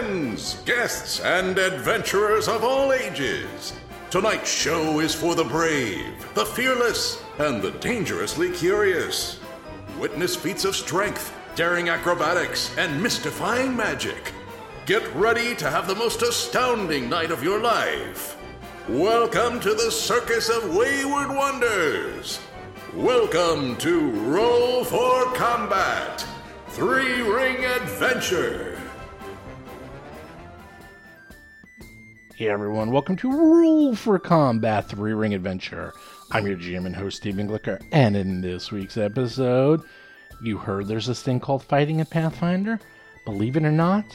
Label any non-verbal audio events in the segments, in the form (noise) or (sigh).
friends, guests, and adventurers of all ages. Tonight's show is for the brave, the fearless, and the dangerously curious. Witness feats of strength, daring acrobatics, and mystifying magic. Get ready to have the most astounding night of your life. Welcome to the Circus of Wayward Wonders. Welcome to Roll for Combat Three Ring Adventure. Hey everyone, welcome to Roll for Combat 3 Ring Adventure. I'm your GM and host, Stephen Glicker, and in this week's episode, you heard there's this thing called fighting in Pathfinder? Believe it or not,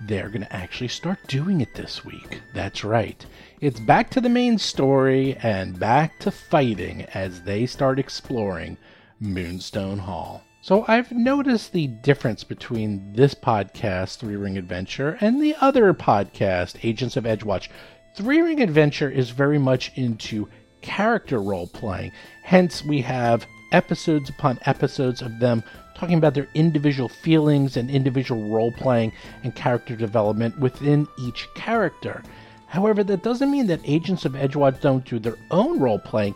they're going to actually start doing it this week. That's right. It's back to the main story and back to fighting as they start exploring Moonstone Hall. So I've noticed the difference between this podcast, Three Ring Adventure, and the other podcast, Agents of Edgewatch. Three Ring Adventure is very much into character role playing. Hence, we have episodes upon episodes of them talking about their individual feelings and individual role playing and character development within each character. However, that doesn't mean that Agents of Edgewatch don't do their own role playing.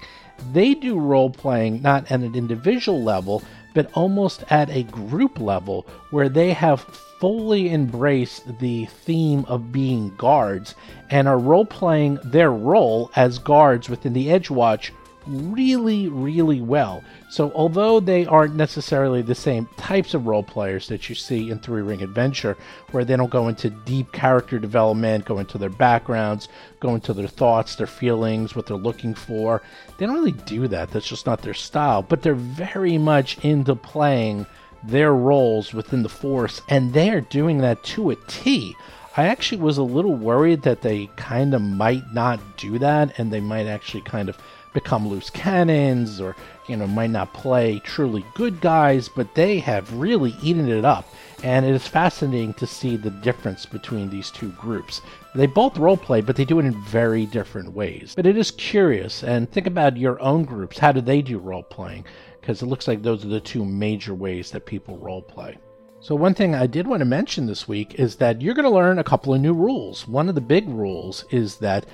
They do role playing not at an individual level, but almost at a group level where they have fully embraced the theme of being guards and are role playing their role as guards within the Edgewatch really, really well. So, although they aren't necessarily the same types of role players that you see in Three Ring Adventure, where they don't go into deep character development, go into their backgrounds, go into their thoughts, their feelings, what they're looking for, they don't really do that. That's just not their style. But they're very much into playing their roles within the Force, and they are doing that to a T. I actually was a little worried that they kind of might not do that, and they might actually kind of become loose cannons or you know might not play truly good guys but they have really eaten it up. And it is fascinating to see the difference between these two groups. They both role play but they do it in very different ways. But it is curious and think about your own groups. How do they do role playing because it looks like those are the two major ways that people role play so, one thing I did want to mention this week is that you're going to learn a couple of new rules. One of the big rules is that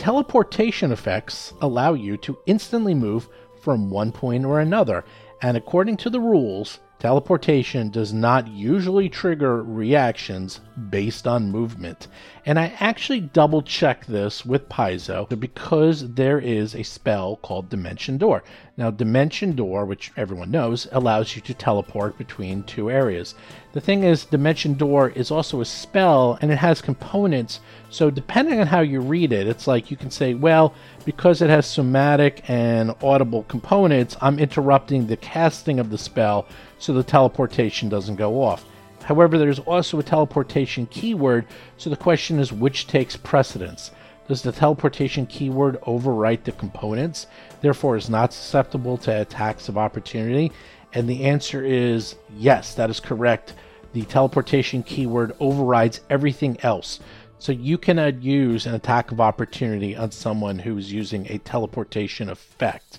Teleportation effects allow you to instantly move from one point or another, and according to the rules, Teleportation does not usually trigger reactions based on movement. And I actually double checked this with Paizo because there is a spell called Dimension Door. Now, Dimension Door, which everyone knows, allows you to teleport between two areas. The thing is, Dimension Door is also a spell and it has components. So, depending on how you read it, it's like you can say, well, because it has somatic and audible components, I'm interrupting the casting of the spell so the teleportation doesn't go off. However, there's also a teleportation keyword, so the question is which takes precedence. Does the teleportation keyword overwrite the components, therefore is not susceptible to attacks of opportunity? And the answer is yes, that is correct. The teleportation keyword overrides everything else. So you cannot use an attack of opportunity on someone who's using a teleportation effect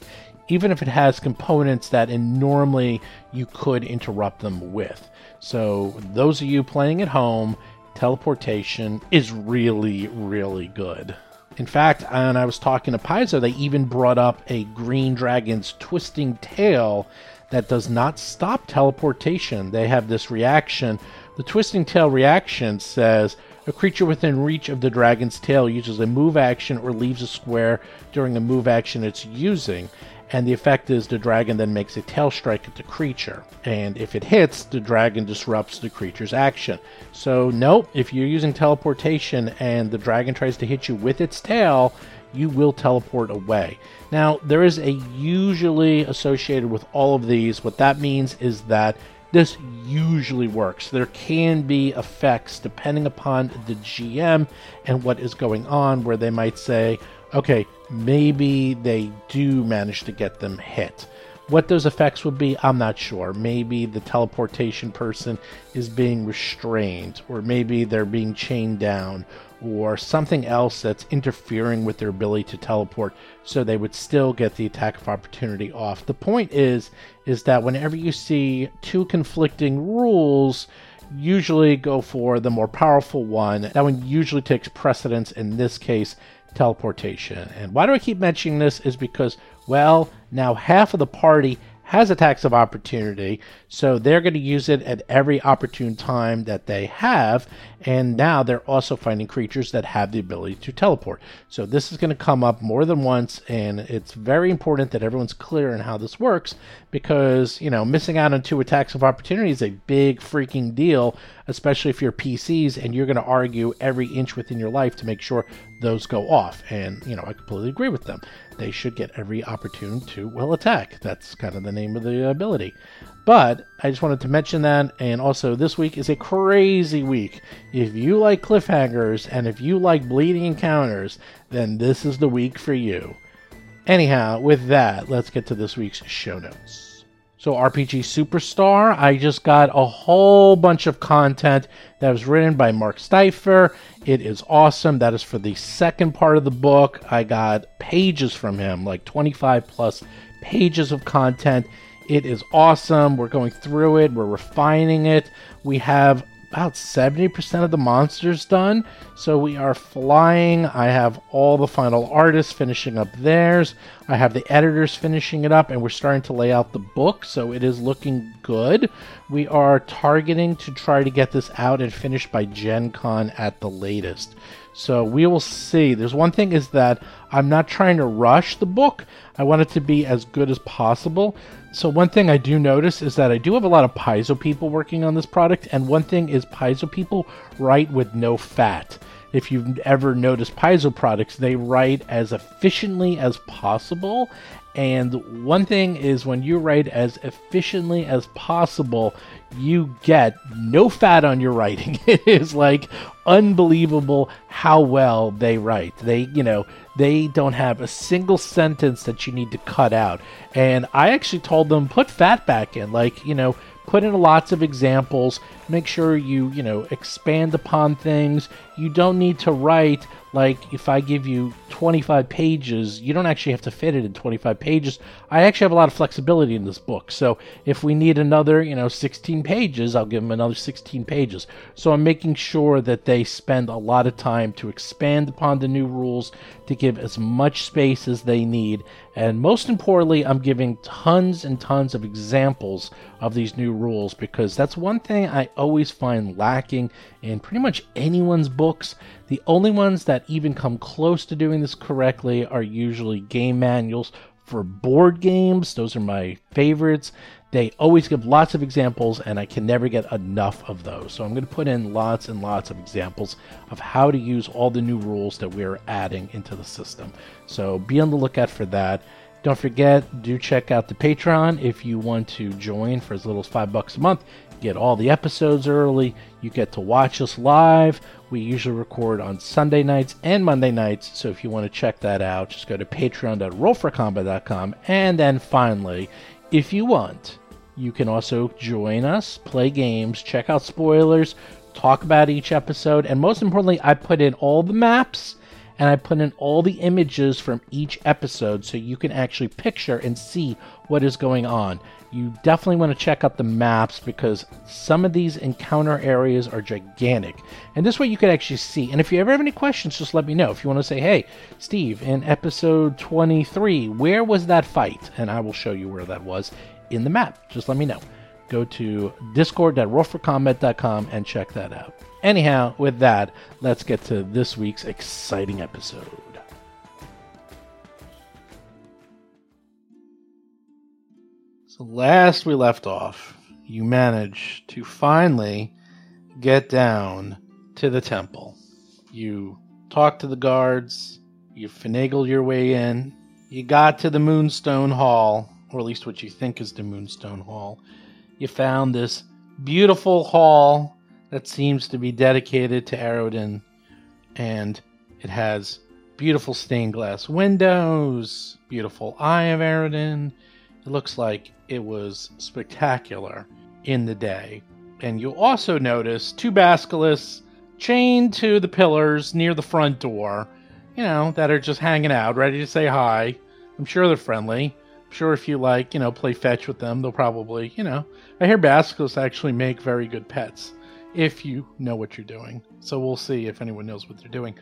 even if it has components that normally you could interrupt them with. So those of you playing at home, teleportation is really, really good. In fact, when I was talking to Paizo, they even brought up a green dragon's twisting tail that does not stop teleportation. They have this reaction. The twisting tail reaction says a creature within reach of the dragon's tail uses a move action or leaves a square during a move action it's using and the effect is the dragon then makes a tail strike at the creature. And if it hits, the dragon disrupts the creature's action. So, nope, if you're using teleportation and the dragon tries to hit you with its tail, you will teleport away. Now, there is a usually associated with all of these. What that means is that this usually works. There can be effects depending upon the GM and what is going on, where they might say, okay, maybe they do manage to get them hit. What those effects would be, I'm not sure. Maybe the teleportation person is being restrained, or maybe they're being chained down, or something else that's interfering with their ability to teleport, so they would still get the attack of opportunity off. The point is, is that whenever you see two conflicting rules, usually go for the more powerful one. That one usually takes precedence, in this case, teleportation. And why do I keep mentioning this? Is because, well, now half of the party has attacks of opportunity, so they're going to use it at every opportune time that they have. And now they're also finding creatures that have the ability to teleport. So this is going to come up more than once, and it's very important that everyone's clear on how this works because, you know, missing out on two attacks of opportunity is a big freaking deal, especially if you're PCs and you're going to argue every inch within your life to make sure those go off. And, you know, I completely agree with them they should get every opportunity to, well, attack. That's kind of the name of the ability. But I just wanted to mention that, and also this week is a crazy week. If you like cliffhangers and if you like bleeding encounters, then this is the week for you. Anyhow, with that, let's get to this week's show notes. So, RPG Superstar, I just got a whole bunch of content that was written by Mark Seifter. It is awesome. That is for the second part of the book. I got pages from him, like 25 plus pages of content. It is awesome. We're going through it, we're refining it. We have about 70% of the monsters done. So we are flying. I have all the final artists finishing up theirs. I have the editors finishing it up, and we're starting to lay out the book. So it is looking good. We are targeting to try to get this out and finished by Gen Con at the latest. So we will see. There's one thing is that I'm not trying to rush the book. I want it to be as good as possible. So one thing I do notice is that I do have a lot of Paizo people working on this product, and one thing is Paizo people write with no fat. If you've ever noticed Paizo products, they write as efficiently as possible. And one thing is when you write as efficiently as possible, you get no fat on your writing. (laughs) it is like unbelievable how well they write. They, you know, they don't have a single sentence that you need to cut out. And I actually told them put fat back in, like, you know, put in lots of examples, make sure you, you know, expand upon things. You don't need to write like if I give you 25 pages, you don't actually have to fit it in 25 pages. I actually have a lot of flexibility in this book. So if we need another, you know, 16 pages, I'll give them another 16 pages. So I'm making sure that they spend a lot of time to expand upon the new rules, to give as much space as they need. And most importantly, I'm giving tons and tons of examples of these new rules because that's one thing I always find lacking in pretty much anyone's books. The only ones that even come close to doing this correctly are usually game manuals for board games. Those are my favorites. They always give lots of examples, and I can never get enough of those. So I'm going to put in lots and lots of examples of how to use all the new rules that we're adding into the system. So be on the lookout for that. Don't forget, do check out the Patreon if you want to join for as little as five bucks a month get all the episodes early. You get to watch us live. We usually record on Sunday nights and Monday nights. So if you want to check that out, just go to patreon.rollforcombat.com. And then finally, if you want, you can also join us, play games, check out spoilers, talk about each episode, and most importantly, I put in all the maps and I put in all the images from each episode so you can actually picture and see what is going on you definitely want to check out the maps because some of these encounter areas are gigantic. And this way you can actually see. And if you ever have any questions, just let me know. If you want to say, hey, Steve, in episode 23, where was that fight? And I will show you where that was in the map. Just let me know. Go to discord.rollforcombat.com and check that out. Anyhow, with that, let's get to this week's exciting episode. Last we left off, you managed to finally get down to the temple. You talked to the guards, you finagled your way in, you got to the Moonstone Hall, or at least what you think is the Moonstone Hall. You found this beautiful hall that seems to be dedicated to Aroden, and it has beautiful stained glass windows, beautiful Eye of Aroden. It looks like it was spectacular in the day. And you'll also notice two basilisks chained to the pillars near the front door, you know, that are just hanging out, ready to say hi. I'm sure they're friendly. I'm sure if you like, you know, play fetch with them, they'll probably, you know. I hear basilisks actually make very good pets. if you know what you're doing. So we'll see if anyone knows what they're doing.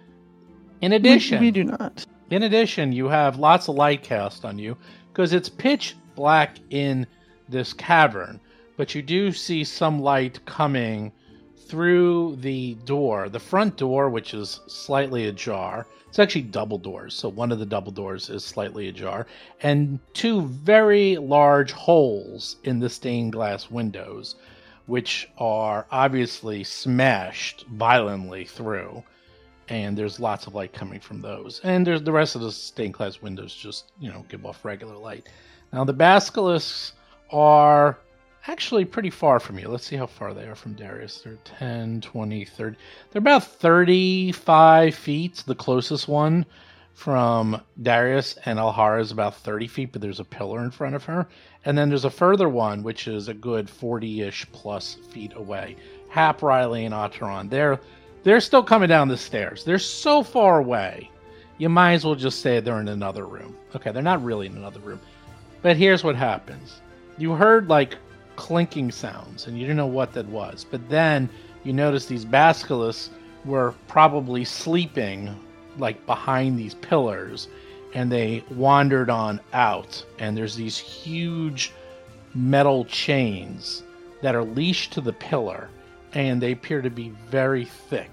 In We- addition, we, do not. in addition, you have lots of light cast on you because it's pitch black in this cavern, but you do see some light coming through the door, the front door, which is slightly ajar. It's actually double doors, so one of the double doors is slightly ajar, and two very large holes in the stained glass windows, which are obviously smashed violently through and there's lots of light coming from those. And there's the rest of the stained glass windows just, you know, give off regular light. Now the basilisks are actually pretty far from you. Let's see how far they are from Darius. They're 10, 20, 30. They're about 35 feet, the closest one from Darius, and Alhara is about 30 feet, but there's a pillar in front of her. And then there's a further one, which is a good 40 ish plus feet away. Hap, Riley, and Otteron. They're they're still coming down the stairs. They're so far away. You might as well just say they're in another room. Okay, they're not really in another room. But here's what happens. You heard like clinking sounds and you didn't know what that was. But then you notice these basilisks were probably sleeping like behind these pillars and they wandered on out and there's these huge metal chains that are leashed to the pillar and they appear to be very thick.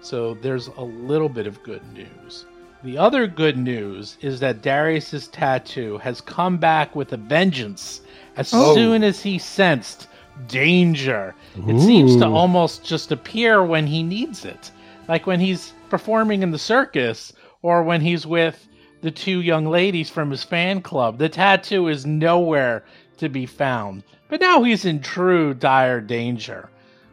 So there's a little bit of good news. The other good news is that Darius's tattoo has come back with a vengeance as Oh. soon as he sensed danger. It seems to almost just appear when he needs it. Like when he's performing in the circus or when he's with the two young ladies from his fan club. The tattoo is nowhere to be found. But now he's in true dire danger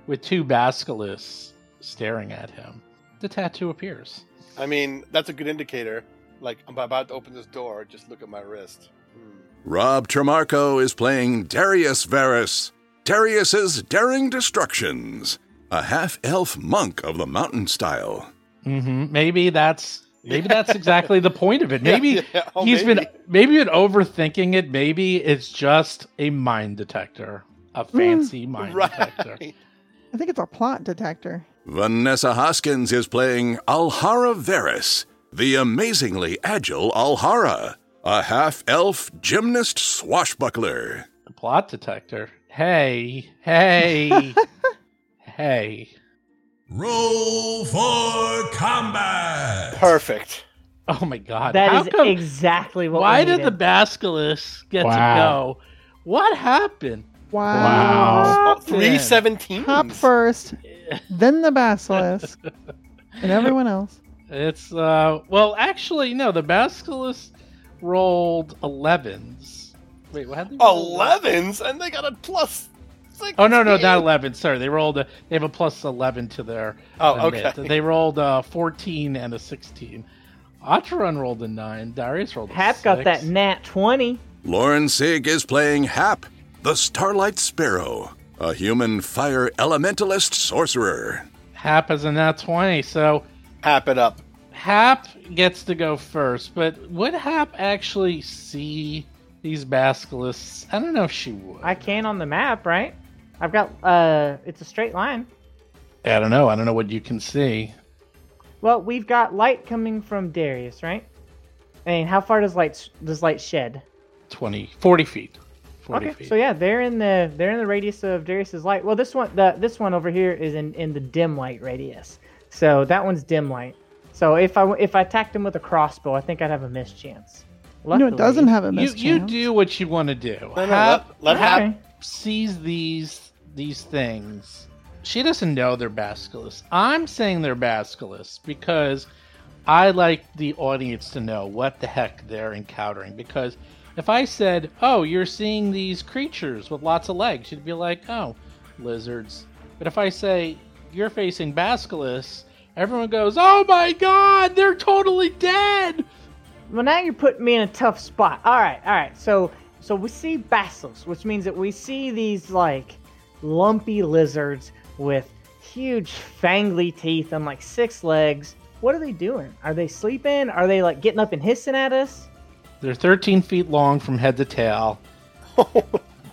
with two basilisks staring at him. The tattoo appears. I mean, that's a good indicator. Like, I'm about to open this door, just look at my wrist. Hmm. Rob Trimarco is playing Darius Varus, Darius's Daring Destructions, a half elf monk of the mountain style. hmm Maybe that's maybe that's exactly the point of it. (laughs) Maybe Yeah, yeah. Oh, he's been maybe. maybe been overthinking it. Maybe it's just a mind detector, a fancy mind detector. (laughs) I think it's a plot detector. Vanessa Hoskins is playing Alhara Varus, the amazingly agile Alhara, a half elf gymnast swashbuckler. A plot detector. Hey, hey, (laughs) hey. Roll for combat. Perfect. Oh my god. That How is come- exactly what Why we did the needed. get Wow. to go? What happened? Wow. Three seventeen. Hop first, then the basilisk, (laughs) and everyone else. It's uh well actually no, the basilisk rolled elevens. Wait, what happened? Elevens, and they got a plus six. Oh no, no, not eleven. Sorry, they rolled a. They have a plus eleven to their. Oh, admit. okay. They rolled a fourteen and a sixteen. Atron rolled a nine. Darius rolled a Hap got that nat 20. Lauren Sig is playing Hap, the Starlight Sparrow, a human fire elementalist sorcerer. Hap is a nat twenty, so Hap it up. Hap gets to go first. But would Hap actually see these basilisks? I don't know if she would. I can on the map, right? I've got, uh, it's a straight line. I don't know. I don't know what you can see. Well, we've got light coming from Darius, right? I mean, how far does light does light shed? 20, 40 feet. 40 okay, feet. so yeah, they're in the they're in the radius of Darius's light. Well, this one the this one over here is in in the dim light radius. So that one's dim light. So if I if I attacked him with a crossbow, I think I'd have a miss chance. No, it doesn't have a you, miss you chance. do what you want to do. No, no, Hap, let, let Hap Hap. sees these these things. She doesn't know they're basilisks. I'm saying they're basilisks because I like the audience to know what the heck they're encountering. Because if I said, "Oh, you're seeing these creatures with lots of legs," you'd be like, "Oh, lizards." But if I say you're facing basilisks, everyone goes, "Oh my God, they're totally dead!" Well, now you're putting me in a tough spot. All right, all right. So, so we see basilisks, which means that we see these like lumpy lizards with huge fangly teeth and like six legs. What are they doing? Are they sleeping? Are they like getting up and hissing at us? They're 13 feet long from head to tail. (laughs) Oh,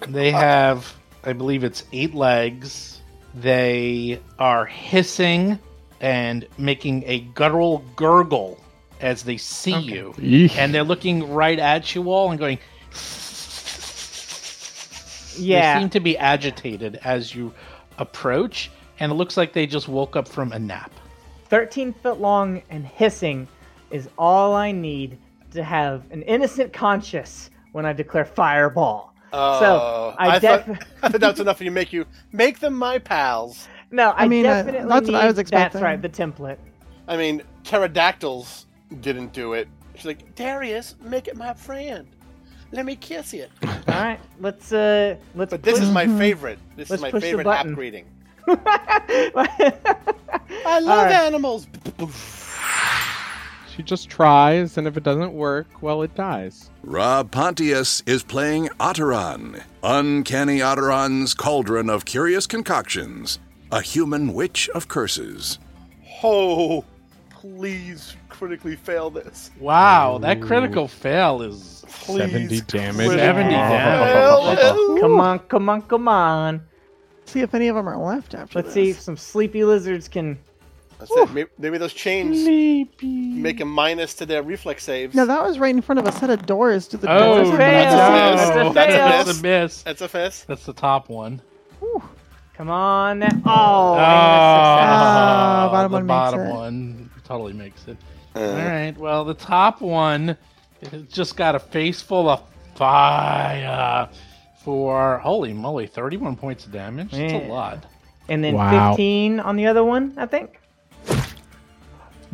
they have, I believe it's eight legs. They are hissing and making a guttural gurgle as they see you. Yeesh. And they're looking right at you all and going, (laughs) They Yeah. seem to be agitated as you approach, and it looks like they just woke up from a nap. 13 foot long and hissing is all I need to have an innocent conscience when I declare fireball. Oh, so I, I, def- thought, (laughs) I thought that's enough for you. to Make you make them my pals. no, I, I mean, uh, definitely that's what I need- was That's expecting. right, the template. I mean, pterodactyls didn't do it. She's like, Darius, make it my friend. Let me kiss it. (laughs) All right, let's uh, let's. But this is my favorite. This is my favorite button. app greeting. I (laughs) I love right. animals. She just tries, and if it doesn't work, well, it dies. Rob Pontius is playing Otteron, Uncanny Otteron's Cauldron of Curious Concoctions, a human witch of curses. Oh, please critically fail this. Wow, that critical fail is Please. 70 damage. 70 damage. come on, come on, come on. See if any of them are left after Let's see if some sleepy lizards can. That's it. Maybe, maybe those chains make a minus to their reflex saves. No, that was right in front of a set of doors. Do the Oh, doors no. have fail. That's a That's a fail. That's a miss. That's a fist. That's the top one. Come on. Now. Oh, Oh, and a success. Ah, bottom the one makes bottom it. one totally makes it. Uh, All right. Well, the top one just got a face full of fire for holy moly, thirty-one points of damage. That's a lot. And then Wow. 15 on the other one, I think.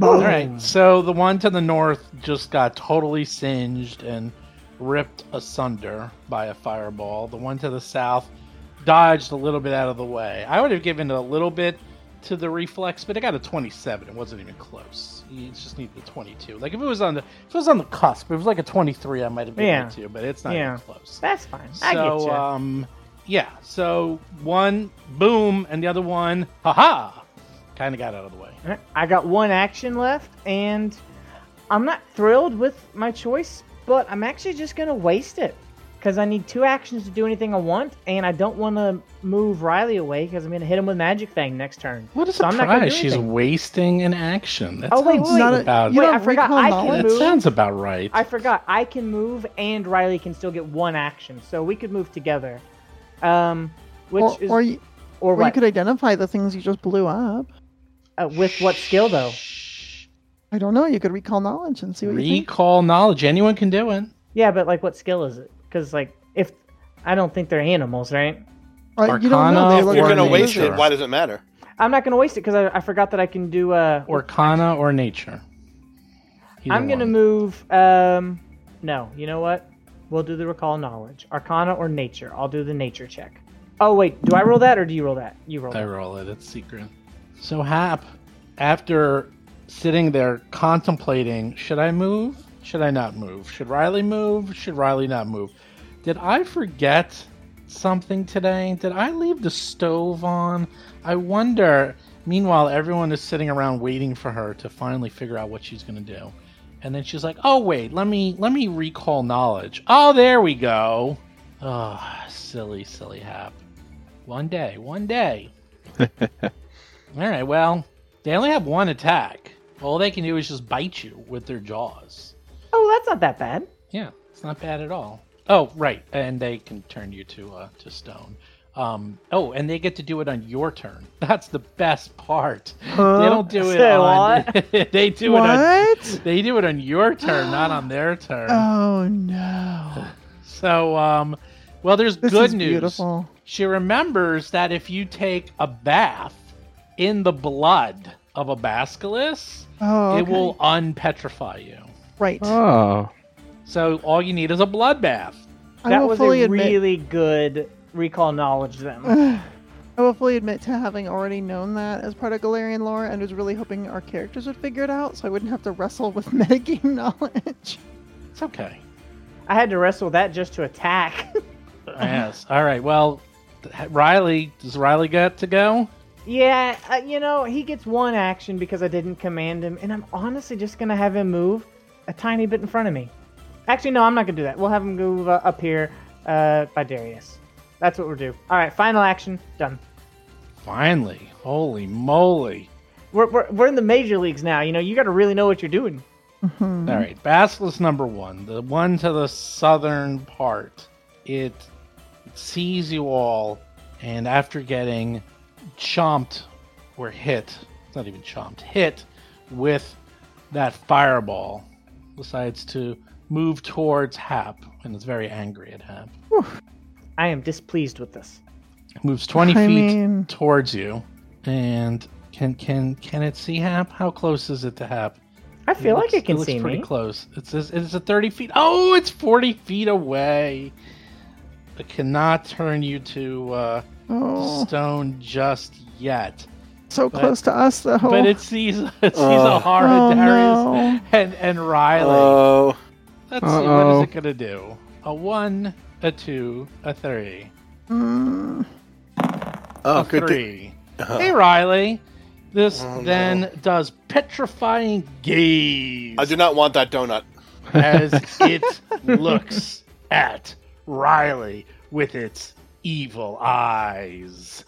All right. So the one to the north just got totally singed and ripped asunder by a fireball. The one to the south dodged a little bit out of the way. I would have given it a little bit to the reflex, but it got a 27. It wasn't even close. You just needed a 22. Like if it was on the if it was on the cusp, if it was like a 23, I might have given Yeah. it to but it's not Yeah. even close. That's fine. I get So you. um yeah, so one boom and the other one haha kind of got out of the way. Alright, I got one action left, and I'm not thrilled with my choice, but I'm actually just gonna waste it because I need two actions to do anything I want, and I don't want to move Riley away because I'm gonna hit him with Magic Fang next turn. What a So I'm not gonna surprise! She's wasting an action. That Oh, wait, sounds wait. Not about. Wait, I forgot I can knowledge? that sounds about right. I forgot I can move, and Riley can still get one action, so we could move together. Um, which Or, is or, you, or or you could identify the things you just blew up. Uh, with what skill though? I don't know. You could recall knowledge and see what you think. Recall knowledge. Anyone can do it. Yeah, but like, what skill is it? Because like, if I don't think they're animals, right? Uh, you don't know. Arcana They if look you're or gonna waste nature. it, why does it matter? I'm not gonna waste it because I, I forgot that I can do. Uh, Arcana or nature. Either I'm gonna one. move. Um, no, you know what? We'll do the recall knowledge, Arcana or nature. I'll do the nature check. Oh wait, do I roll that or do you roll that? You roll. I that. roll it. It's secret. So Hap, after sitting there contemplating, should I move? Should I not move? Should Riley move? Should Riley not move? Did I forget something today? Did I leave the stove on? I wonder. Meanwhile, everyone is sitting around waiting for her to finally figure out what she's going to do. And then she's like, "Oh wait, let me let me recall knowledge. Oh, there we go. Oh, silly, silly Hap. One day, one day. (laughs) All right, well, they only have one attack. All they can do is just bite you with their jaws. Oh, that's not that bad. Yeah, it's not bad at all. Oh, right, and they can turn you to uh, to stone. Um, oh, and they get to do it on your turn. (laughs) That's the best part. They don't do it Say on. (laughs) they do it on. What? (laughs) They do it on your turn, not on their turn. (gasps) Oh no! So, um, well, there's This good news. beautiful. She remembers that if you take a bath in the blood of a basilisk, Oh, it okay. will unpetrify you. Right. Oh. So all you need is a blood bath. I that was a admit. really good recall knowledge. Then. (sighs) I will fully admit to having already known that as part of Golarion lore, and was really hoping our characters would figure it out, so I wouldn't have to wrestle with (laughs) metagame knowledge. It's okay. I had to wrestle that just to attack. (laughs) yes. All right. Well, Riley, does Riley get to go? Yeah, uh, you know he gets one action because I didn't command him, and I'm honestly just gonna have him move a tiny bit in front of me. Actually, no, I'm not gonna do that. We'll have him move uh, up here uh, by Darius. That's what we'll do. All right, final action done. Finally. Holy moly. We're, we're, we're in the major leagues now. You know, you got to really know what you're doing. All right, Basilisk number one, the one to the southern part. It sees you all, and after getting chomped or hit, it's not even chomped, hit with that fireball, decides to move towards Hap, and is very angry at Hap. I am displeased with this. Moves 20 I feet mean- towards you, and can can can it see Hap? How close is it to Hap? I feel like looks- it can looks see pretty me. close. It says it's a thirty feet. Oh, it's forty feet away. It cannot turn you to uh, Oh, stone just yet. so but- close to us though. But it sees (laughs) it sees Oh. Alhara, Oh, Darius, no. and and Riley. Oh, Let's see what Uh-oh. is it gonna do. A one, a two, a three, Mm, oh, a good. thing. three. Hey Riley, this Oh, no. then does petrifying gaze. I do not want that donut. as (laughs) it looks at Riley with its evil eyes.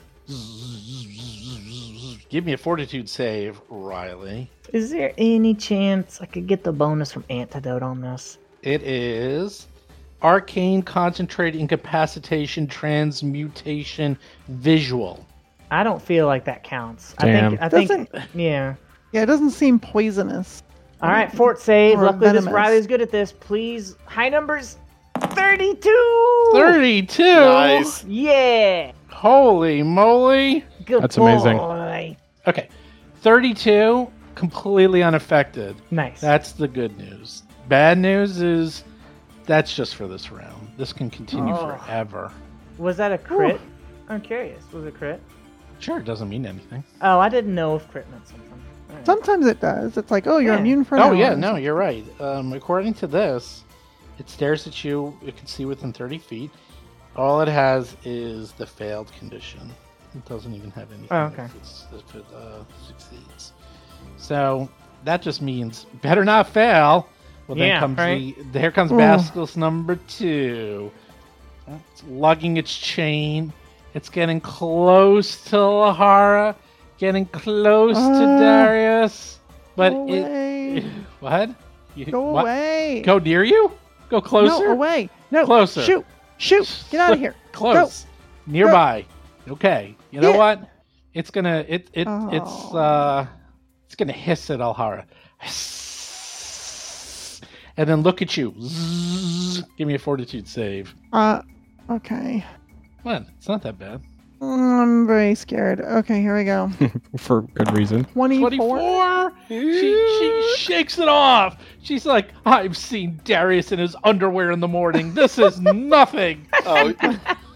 Give me a fortitude save, Riley. Is there any chance I could get the bonus from Antidote on this? It is arcane concentrate incapacitation transmutation visual. I don't feel like that counts. Damn. I think. I think. Doesn't- Yeah. yeah, it doesn't seem poisonous. All right, fort save. Or Luckily, this venomous. Riley's good at this. Please, high numbers. Thirty-two. 32? Nice. Yeah. Holy moly. Good That's amazing. Okay. 32 completely unaffected. Nice. That's the good news. Bad news is that's just for this round. This can continue Oh. forever. Was that a crit? I'm curious. Was it crit? Sure, it doesn't mean anything. Oh, I didn't know if crit meant something. All right. Sometimes it does. It's like, oh, you're Yeah. immune for oh yeah, no, you're right. Um, according to this, it stares at you. It can see within 30 feet. All it has is the failed condition. It doesn't even have anything. Oh, okay. If, it's, if it uh, succeeds. So that just means better not fail. Well, then comes right. the here comes Ooh. Number two. It's lugging its chain. It's getting close to Alhara, getting close to Uh, Darius. But Go it away. (laughs) what? You, Go what? away. Go near you? Go closer? No, away. No, Closer. Shoot. Shoot. Get out of here. (laughs) Close. Nearby. Okay. You know Yeah. what? It's gonna it it it's Oh. uh it's gonna hiss at Alhara. And then look at you. Give me a fortitude save. Uh, okay. What? It's not that bad. Mm, I'm very scared. Okay, here we go. (laughs) For good reason. 24. 24? She, she shakes it off. She's like, I've seen Darius in his underwear in the morning. This is (laughs) nothing. Oh,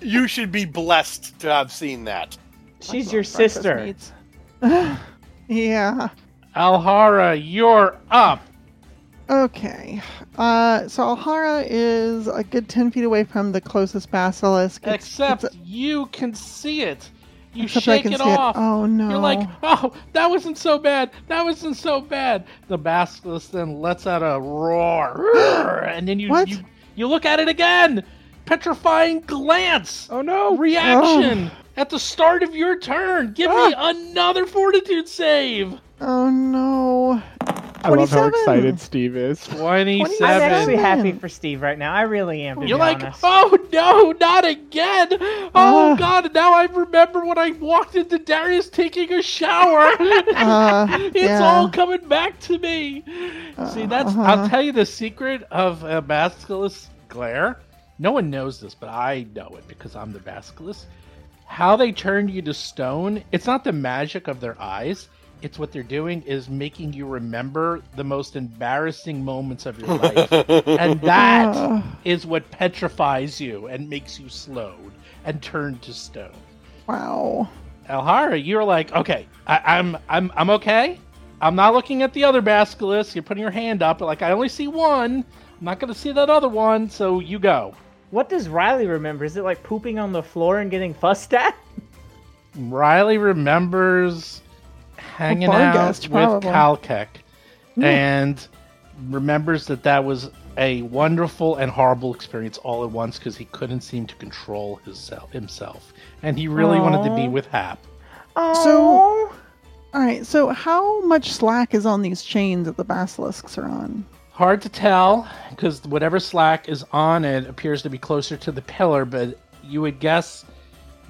you should be blessed to have seen that. She's your sister. (sighs) yeah. Alhara, you're up. Okay. Uh, so Alhara is a good 10 feet away from the closest basilisk. It's- Except it's you can see it. You Except shake it see it. off. Oh, no. You're like, oh, that wasn't so bad. That wasn't so bad. The basilisk then lets out a roar, (gasps) and then you What? you you look at it again. Petrifying glance. Oh no! Reaction at the start of your turn. Give me Ah. another fortitude save. oh, no. I love how excited Steve is. Twenty-seven. I'm actually happy for Steve right now. I really am. To You're be like, honest. oh no, not again! Oh Ah. god, now I remember when I walked into Darius taking a shower. Uh, (laughs) it's yeah. all coming back to me. See, that's Uh-huh. I'll tell you the secret of a basilisk glare. No one knows this, but I know it because I'm the basilisk. How they turn you to stone, it's not the magic of their eyes. It's what they're doing is making you remember the most embarrassing moments of your (laughs) life. and that is what petrifies you and makes you slowed and turned to stone. wow. Alhara, you're like, okay, I, I'm I'm I'm okay. I'm not looking at the other basilisk. You're putting your hand up, like I only see one. I'm not gonna see that other one, so you go. What does Riley remember? Is it like pooping on the floor and getting fussed at? Riley remembers hanging bar out guest, with probably. Kalkek hmm. and remembers that that was a wonderful and horrible experience all at once because he couldn't seem to control his self, himself. And he really wanted to be with Hap. So, all right. So, how much slack is on these chains that the basilisks are on? Hard to tell because whatever slack is on it appears to be closer to the pillar, but you would guess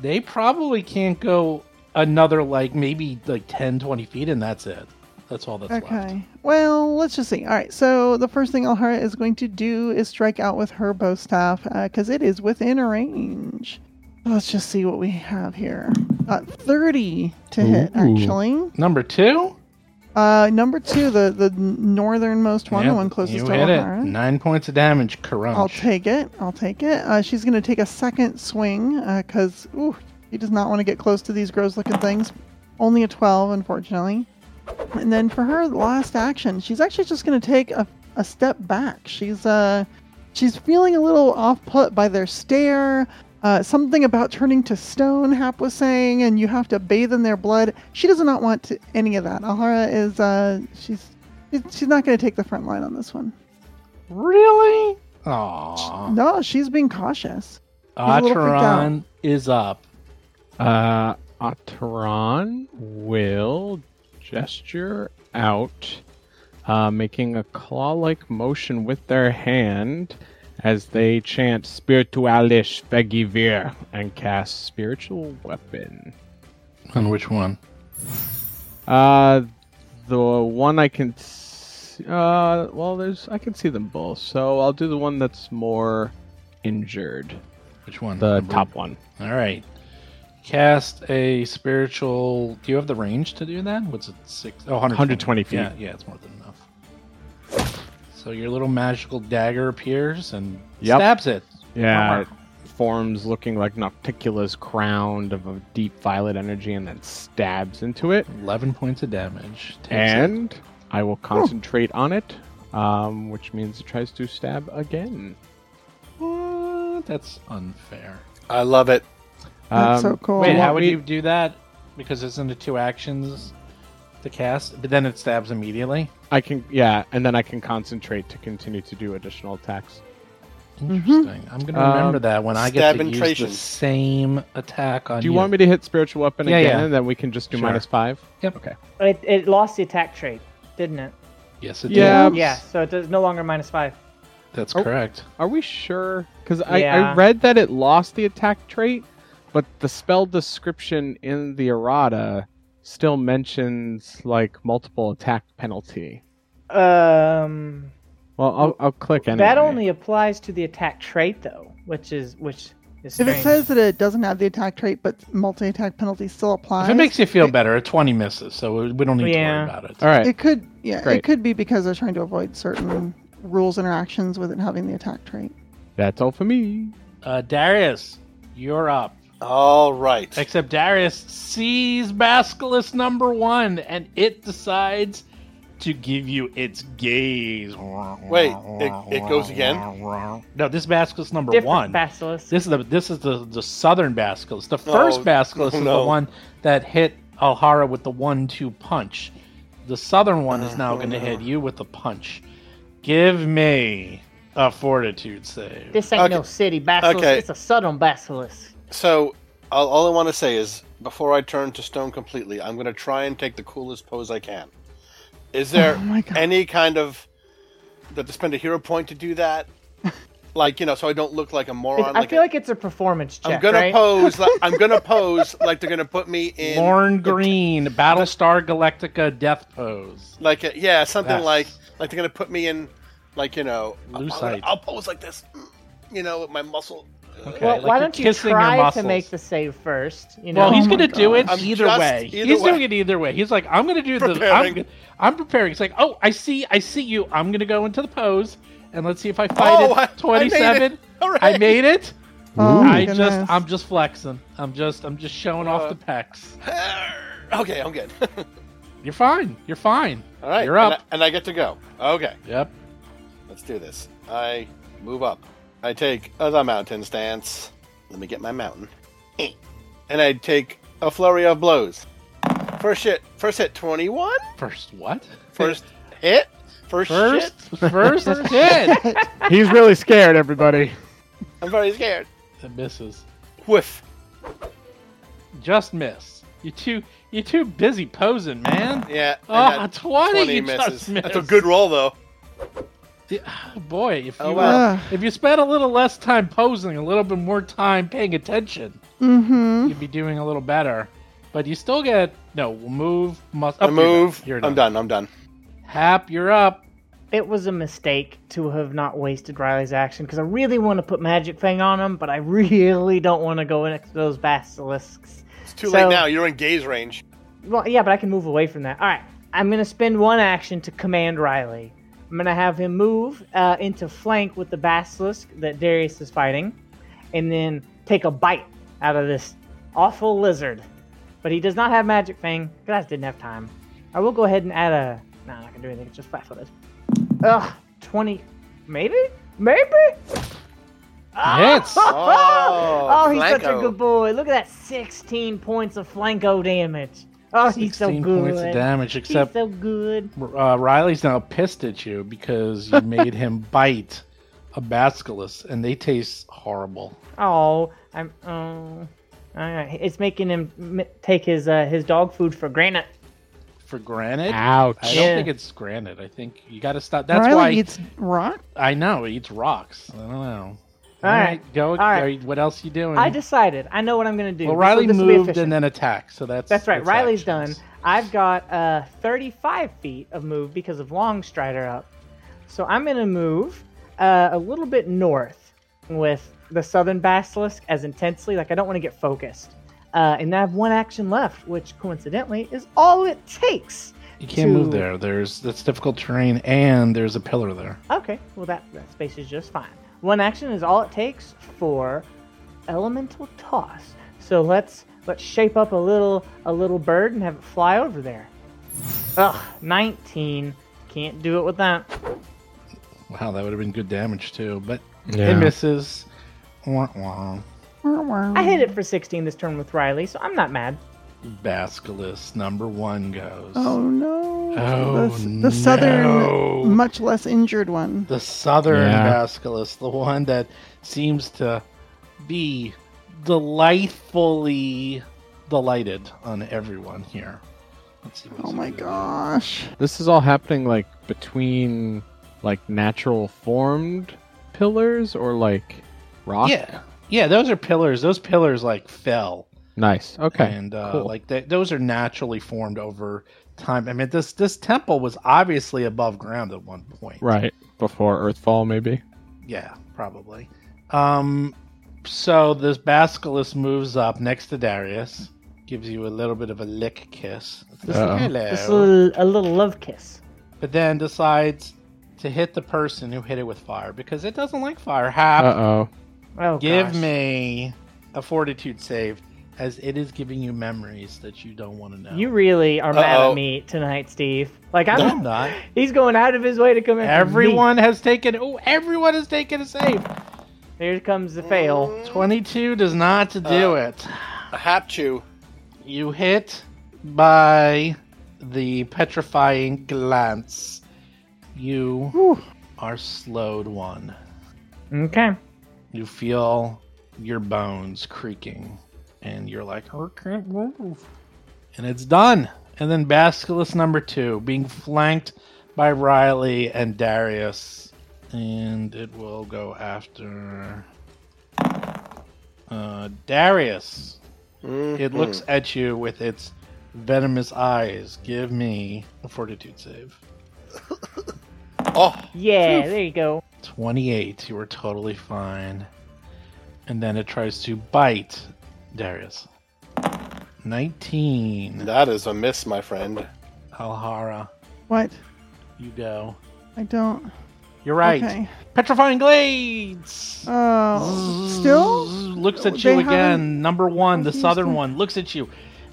they probably can't go another like maybe like 10, 20 feet, and that's it. That's all that's left. Okay. Well, let's just see. All right. So the first thing Alhara is going to do is strike out with her bow staff because it is within range. Let's just see what we have here. Uh, Thirty to hit, actually. Number two. Uh, number two, the the northernmost one, the one closest you to hit it. Alhara. Nine points of damage. Crunch. I'll take it. I'll take it. Uh, she's going to take a second swing because, ooh, he does not want to get close to these gross looking things. Only a 12, unfortunately. And then for her last action, she's actually just going to take a, a step back. She's uh, she's feeling a little off put by their stare. Uh, something about turning to stone, Hap was saying, and you have to bathe in their blood. She does not want to, any of that. Alhara is, uh, she's, she's not going to take the front line on this one. Really? Aww. No, she's being cautious. a little. Atron is up. Uh, Atron will gesture out, uh, making a claw-like motion with their hand as they chant Spiritualish Vegivir and cast Spiritual Weapon. On which one? Uh, the one I can, s- uh, well, there's I can see them both, so I'll do the one that's more injured, Which one? the Number- top one. All right. Cast a spiritual. Do you have the range to do that? What's it? Six? Oh, 120, 120 feet. Yeah, yeah, it's more than enough. So your little magical dagger appears and Yep. stabs it. Yeah, it forms looking like Nocticula's crown of a deep violet energy and then stabs into it. 11 points of damage. Takes it. And I will concentrate on it, um, which means it tries to stab again. What? That's unfair. I love it. That's so Um, cool. Wait, how would you do that? Because isn't it two actions to cast? But then it stabs immediately. I can, yeah, and then I can concentrate to continue to do additional attacks. Interesting. I'm going to Um, remember that when I get to use the same attack on you. Do you want me to hit spiritual weapon Yeah, again, yeah. and then we can just do Sure. minus five? Yep. Okay. It, it lost the attack trait, didn't it? Yes, it Yeah. did. Yeah, so it does no longer minus five. That's Oh. correct. Are we sure? Because I, I read that it lost the attack trait, but the spell description in the errata still mentions like multiple attack penalty. Um, Well, I'll, I'll click anyway. that only applies to the attack trait though, which is which is If it says that it doesn't have the attack trait, but multi-attack penalty still applies, If it makes you feel better, a 20 misses, so we don't need Yeah. to worry about it. All right. it could, yeah, Great. it could be because they're trying to avoid certain rules interactions with it having the attack trait. That's all for me. Uh, Darius, you're up. All right. Except Darius sees Basculus number one, and it decides to give you its gaze. Wait, it- it goes again? No, this Basculus number different one. basilisk. This is the this is the the southern Basculus. The first Oh, Basculus is no. the one that hit Alhara with the one-two punch. The southern one is now going to hit you with the punch. Give me a Fortitude save. This ain't no city basilisk. Okay. It's a southern basilisk. So, all, all I want to say is, before I turn to stone completely, I'm going to try and take the coolest pose I can. Is oh there Oh any kind of that to spend a hero point to do that? (laughs) like you know, so I don't look like a moron. I feel a- like it's a performance check. I'm gonna right? pose. Like, I'm gonna (laughs) pose like they're gonna put me in Lorne Greene, Battlestar Galactica death pose. like a, yeah, something Yes. like like they're gonna put me in like you know. I'll, I'll. I'll pose like this, you know, with my muscle. Okay, Well, like why don't you kissing try to make the save first? You know. Well, he's Oh gonna do it either I'm just- way. either he's way. doing it either way. He's like, I'm gonna do the. I'm, Preparing. I'm preparing. He's like, oh, I see, I see you. I'm gonna go into the pose, and let's see if I fight Oh, I- I it. Twenty-seven. made it. Hooray. I made it. Oh, I goodness. just, I'm just flexing. I'm just, I'm just showing off Uh, the pecs. okay, I'm good. (laughs) You're fine. You're fine. All right, You're and up. I, and I get to go. Okay. Yep. Let's do this. I move up. I take the mountain stance. Let me get my mountain. Eh. And I take a flurry of blows. First hit. First hit. Twenty-one. First what? First hit. First, First, shit. first (laughs) hit. He's really scared, everybody. I'm very scared. It misses. Whiff. Just miss. You too you too busy posing, man. Yeah. I Oh, got 20, you misses. just That's a good roll, though. Yeah, oh, boy, if you Oh, uh, if you spent a little less time posing, a little bit more time paying attention, Mm-hmm. you'd be doing a little better. But you still get no move. Must I up, you're done. move. You're I'm done. I'm done. Hap, you're up. It was a mistake to have not wasted Riley's action because I really want to put Magic Fang on him, but I (laughs) really don't want to go into those basilisks. It's too So- late now. You're in gaze range. Well, yeah, but I can move away from that. All right, I'm gonna spend one action to command Riley. I'm gonna have him move uh, into flank with the basilisk that Darius is fighting, and then take a bite out of this awful lizard. But he does not have Magic Fang because I didn't have time. I will go ahead and add a. No, I'm not gonna do anything. It's just flat-footed. Ugh, twenty, maybe, maybe. Hits. Oh, (laughs) Oh, he's such a good boy. Look at that 16 points of flanco damage. Oh, he's so 16 good. points of damage, He's except so good. uh, Riley's now pissed at you because you made him (laughs) bite a basculus, and they taste horrible. Oh, I'm. Oh, Alright, it's making him m- take his uh, his dog food for granted. For granted, Ouch. I don't Yeah. think it's granted. I think you got to stop. That's why. Riley why eats rock. I know he eats rocks. I don't know. All right. go. All right. are you- What else you doing? I decided. I know what I'm gonna do. well, This Riley this will be moved and then attacked, so that's That's right. that's Riley's actions. done. I've got uh, 35 feet of move because of Long Strider up. So I'm going to move uh, a little bit north with the Southern Basilisk as intensely. Like, I don't want to get focused. Uh, and I have one action left, which coincidentally is all it takes. You can't move there. There's that's difficult terrain, and there's a pillar there. Okay, well, that, that space is just fine. One action is all it takes for Elemental Toss. So let's let's shape up a little a little bird and have it fly over there. Ugh, 19. Can't do it with that. Wow, that would have been good damage too, but Yeah. it misses. Wah, wah. I hit it for 16 this turn with Riley, so I'm not mad. Basilisk number one goes. Oh no! Oh, the, the southern, no. much less injured one. The southern Yeah. basilisk, the one that seems to be delightfully delighted on everyone here. Let's see. Oh my gosh! This is all happening like between like natural formed pillars or like rock. Yeah, yeah. Those are pillars. Those pillars like fell, Nice. Okay. and uh, cool. like they, those are naturally formed over time. I mean, this this temple was obviously above ground at one point. right before Earthfall, maybe. Yeah, probably. Um, so this Basculus moves up next to Darius, gives you a little bit of a lick kiss. Just Uh-oh. hello. Just a little, a little love kiss. But then decides to hit the person who hit it with fire because it doesn't like fire. Hap, Uh oh. Oh, give gosh. me a fortitude save, as it is giving you memories that you don't want to know. You really are mad Uh-oh. at me tonight, Steve. Like I'm, No, I'm not. (laughs) He's going out of his way to come in. Everyone has taken. Oh, everyone has taken a save. Here comes the fail. Twenty-two does not do Uh. it. A hap chew. You hit by the petrifying glance. You Whew. are slowed one. Okay. You feel your bones creaking, and you're like, I can't move. And it's done. And then Basculus number two, being flanked by Riley and Darius. And it will go after uh, Darius. It looks at you with its venomous eyes. Give me a fortitude save. (laughs) Oh, Yeah, there you go. 28. You were totally fine. And then it tries to bite Darius. 19. that is a miss, my friend. Alhara, What? you go. I don't. You're right. Okay. Petrifying Glance! Oh, still? Looks at They you haven't- again. Number one, the refused southern to- one, looks at you.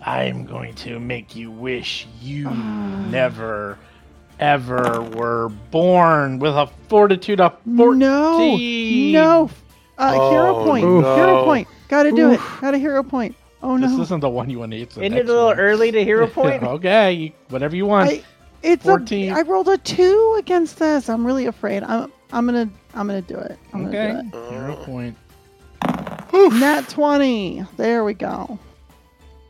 I'm going to make you wish you Ah. never, ever were born with a fortitude of 14. No, no. Uh, hero Oh, point. no. Hero point. Gotta do it. Gotta hero point. Oh no. This isn't the one you want to eat. Isn't it a little early to hero (laughs) point? okay, you, whatever you want. I, it's 14. a. I rolled a two against this. I'm really afraid. I'm. I'm gonna. I'm gonna do it. I'm okay, gonna do hero point. it. Nat twenty. There we go.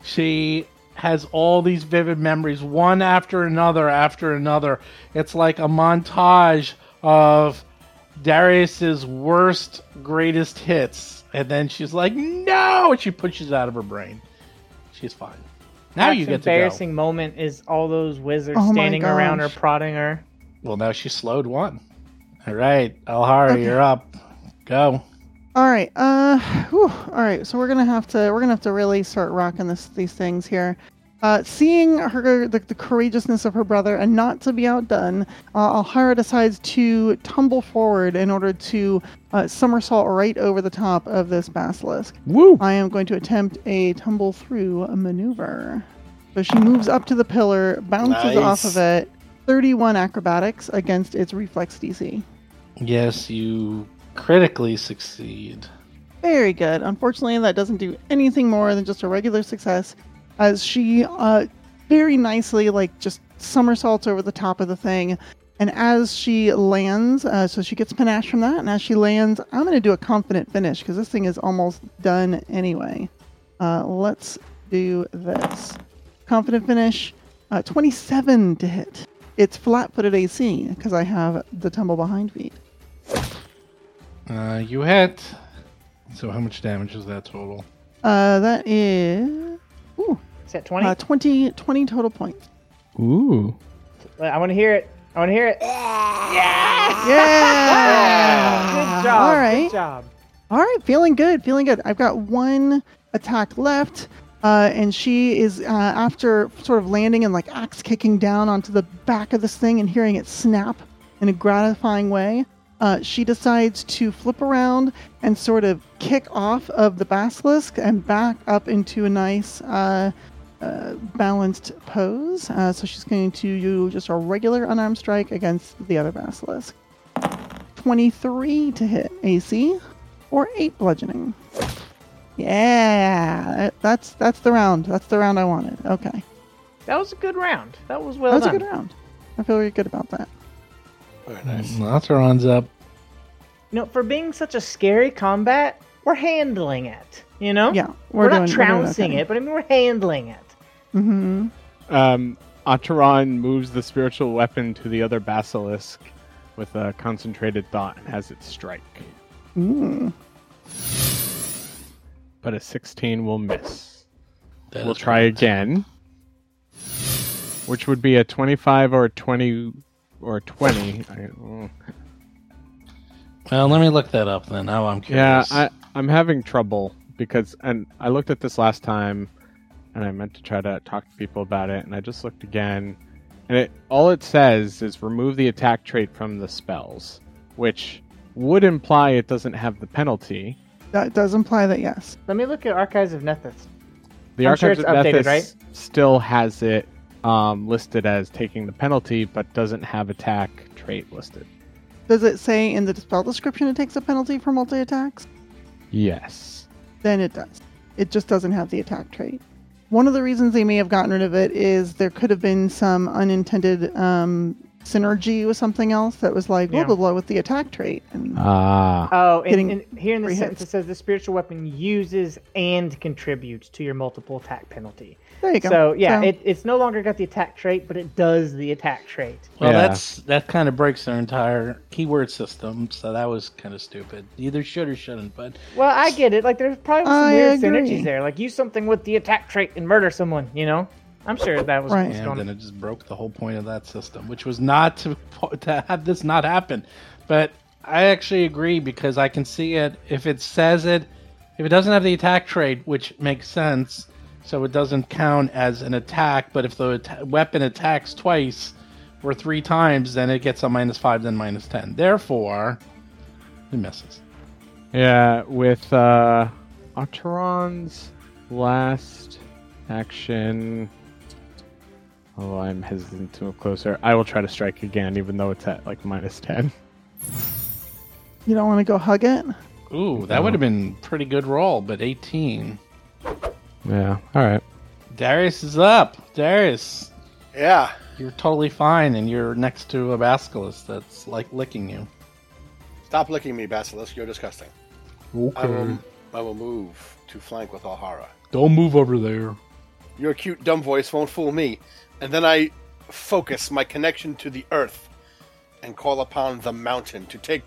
She has all these vivid memories, one after another after another. It's like a montage of Darius's worst, greatest hits, and then she's like, "No!" and she pushes it out of her brain. She's fine. Now That's you get to go. embarrassing moment is all those wizards Oh standing around her prodding her. Well, now she slowed one. All right, Alhara, you're up. Go. All right. Uh. Whew, all right. So we're gonna have to we're gonna have to really start rocking this these things here. Uh, seeing her the, the courageousness of her brother and not to be outdone, uh, Alhara decides to tumble forward in order to uh, somersault right over the top of this basilisk. Woo! I am going to attempt a tumble through maneuver. So she moves up to the pillar, bounces off of it. 31 acrobatics against its reflex DC. Yes, you critically succeed. Very good. Unfortunately, that doesn't do anything more than just a regular success, as she uh, very nicely, like, just somersaults over the top of the thing. And as she lands, uh, so she gets panache from that, and as she lands, I'm going to do a confident finish because this thing is almost done anyway. Uh, let's do this. Confident finish, uh, 27 to hit. It's flat footed AC because I have the tumble behind feet. Uh, you hit. So how much damage is that total? Uh, that is. Ooh, Is that 20? Uh, 20, 20 total points. Ooh. I want to hear it. I want to hear it. Yeah! Yeah! Good job. All right. Good job. All right, feeling good, feeling good. I've got one attack left, uh, and she is uh, after sort of landing and like axe kicking down onto the back of this thing and hearing it snap in a gratifying way. Uh, she decides to flip around and sort of kick off of the basilisk and back up into a nice uh, balanced pose. Uh, so she's going to do just a regular unarmed strike against the other basilisk. 23 to hit AC or 8 bludgeoning. Yeah, that's that's the round. That's the round I wanted. Okay. That was a good round. That was well That was done. a good round. I feel really good about that. Very nice. Lateron's up. You know, for being such a scary combat, we're handling it. You know? Yeah, We're, we're, not doing, trouncing it, but I mean, we're handling it. Mm-hmm. Um, Ataran moves the spiritual weapon to the other basilisk with a concentrated thought and has it strike. Ooh. But a 16 will miss. That we'll try right. again. Which would be a 25 or a 20 or a 20. I, mm. Well, let me look that up then. Now I'm yeah, curious. I, I'm having trouble because, and I looked at this last time and I meant to try to talk to people about it, and I just looked again. And it all it says is remove the attack trait from the spells, which would imply it doesn't have the penalty. That does imply that yes. Let me look at Archives of Nethys. The I'm sure Archives it's of updated, Nethys right? still has it um, listed as taking the penalty, but doesn't have attack trait listed. Does it say in the spell description it takes a penalty for multi attacks? Yes. Then it does. It just doesn't have the attack trait. One of the reasons they may have gotten rid of it is there could have been some unintended um, synergy with something else that was like blah Yeah. blah blah with the attack trait. And Ah. Oh, and, and here in the sentence hits. it says the spiritual weapon uses and contributes to your multiple attack penalty. There you go. So yeah, So- it, it's no longer got the attack trait, but it does the attack trait. well, Yeah. that's that kind of breaks their entire keyword system. So that was kind of stupid. Either should or shouldn't. But Well, I get it. Like there's probably some I weird agree. synergies there. Like use something with the attack trait and murder someone. You know, I'm sure that was Right. what's and then it just broke the whole point of that system, which was not to (laughs) to have this not happen. But I actually agree because I can see it if it says it, if it doesn't have the attack trait, which makes sense, so it doesn't count as an attack. But if the atta- weapon attacks twice or three times, then it gets a minus five, then minus ten. Therefore, it misses. Yeah, with uh Ataran's last action. Oh, I'm hesitant to move closer. I will try to strike again, even though it's at like minus 10. you don't want to go hug it. Ooh, that would have been pretty good roll, but eighteen. Yeah, alright. Darius is up. Darius, Yeah. You're totally fine, and you're next to a basilisk that's like licking you. Stop licking me, Basilisk. You're disgusting. I will, I will move to flank with Alhara. Don't move over there. Your cute, dumb voice won't fool me. And then I focus my connection to the earth and call upon the mountain to take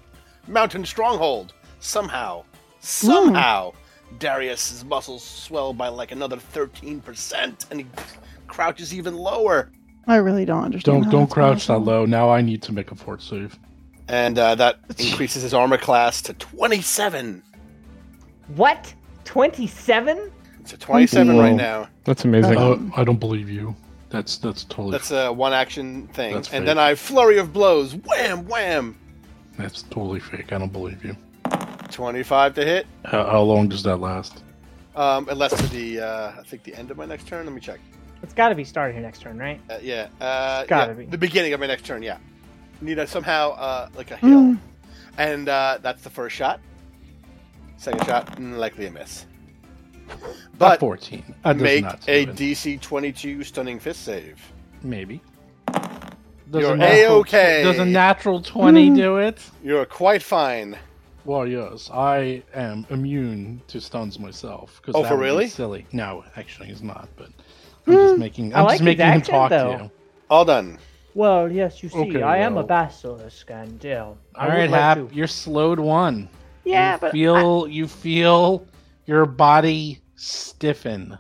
mountain stronghold. Somehow, somehow, Darius's muscles swell by like another 13%, and he crouches even lower. I really don't understand. Don't how don't that's crouch that low. Now I need to make a fort save. And uh, that (laughs) increases his armor class to 27. What? 27? It's a 27 right now. That's amazing. Uh, I don't believe you. That's that's totally That's a one action thing. That's and fake. then I flurry of blows. Wham, wham. that's totally fake. I don't believe you. 25 to hit. How, how long does that last? Um, it lasts to the, uh, I think, the end of my next turn. Let me check. It's got to be starting your next turn, right? Uh, yeah. Uh, Gotta yeah, be. The beginning of my next turn, yeah. Need a, somehow, uh, like a hill. Mm. And uh, that's the first shot. Second shot, mm, likely a miss. But But fourteen. That does make not a. DC 22 stunning fist save. maybe. You're a natural A-okay. Does a natural twenty Mm. do it? You're quite fine. Well, yes, I am immune to stuns myself. 'cause Oh, that for really? Silly. No, actually, he's not. But I'm just hmm, making. I I'm like just his making him accent, talk though. to you. All done. Well, yes, you see, Okay, I am a well. basilisk, and yeah. I All would right, like Hap, to- you're slowed one. Yeah, you but feel you feel your body stiffen.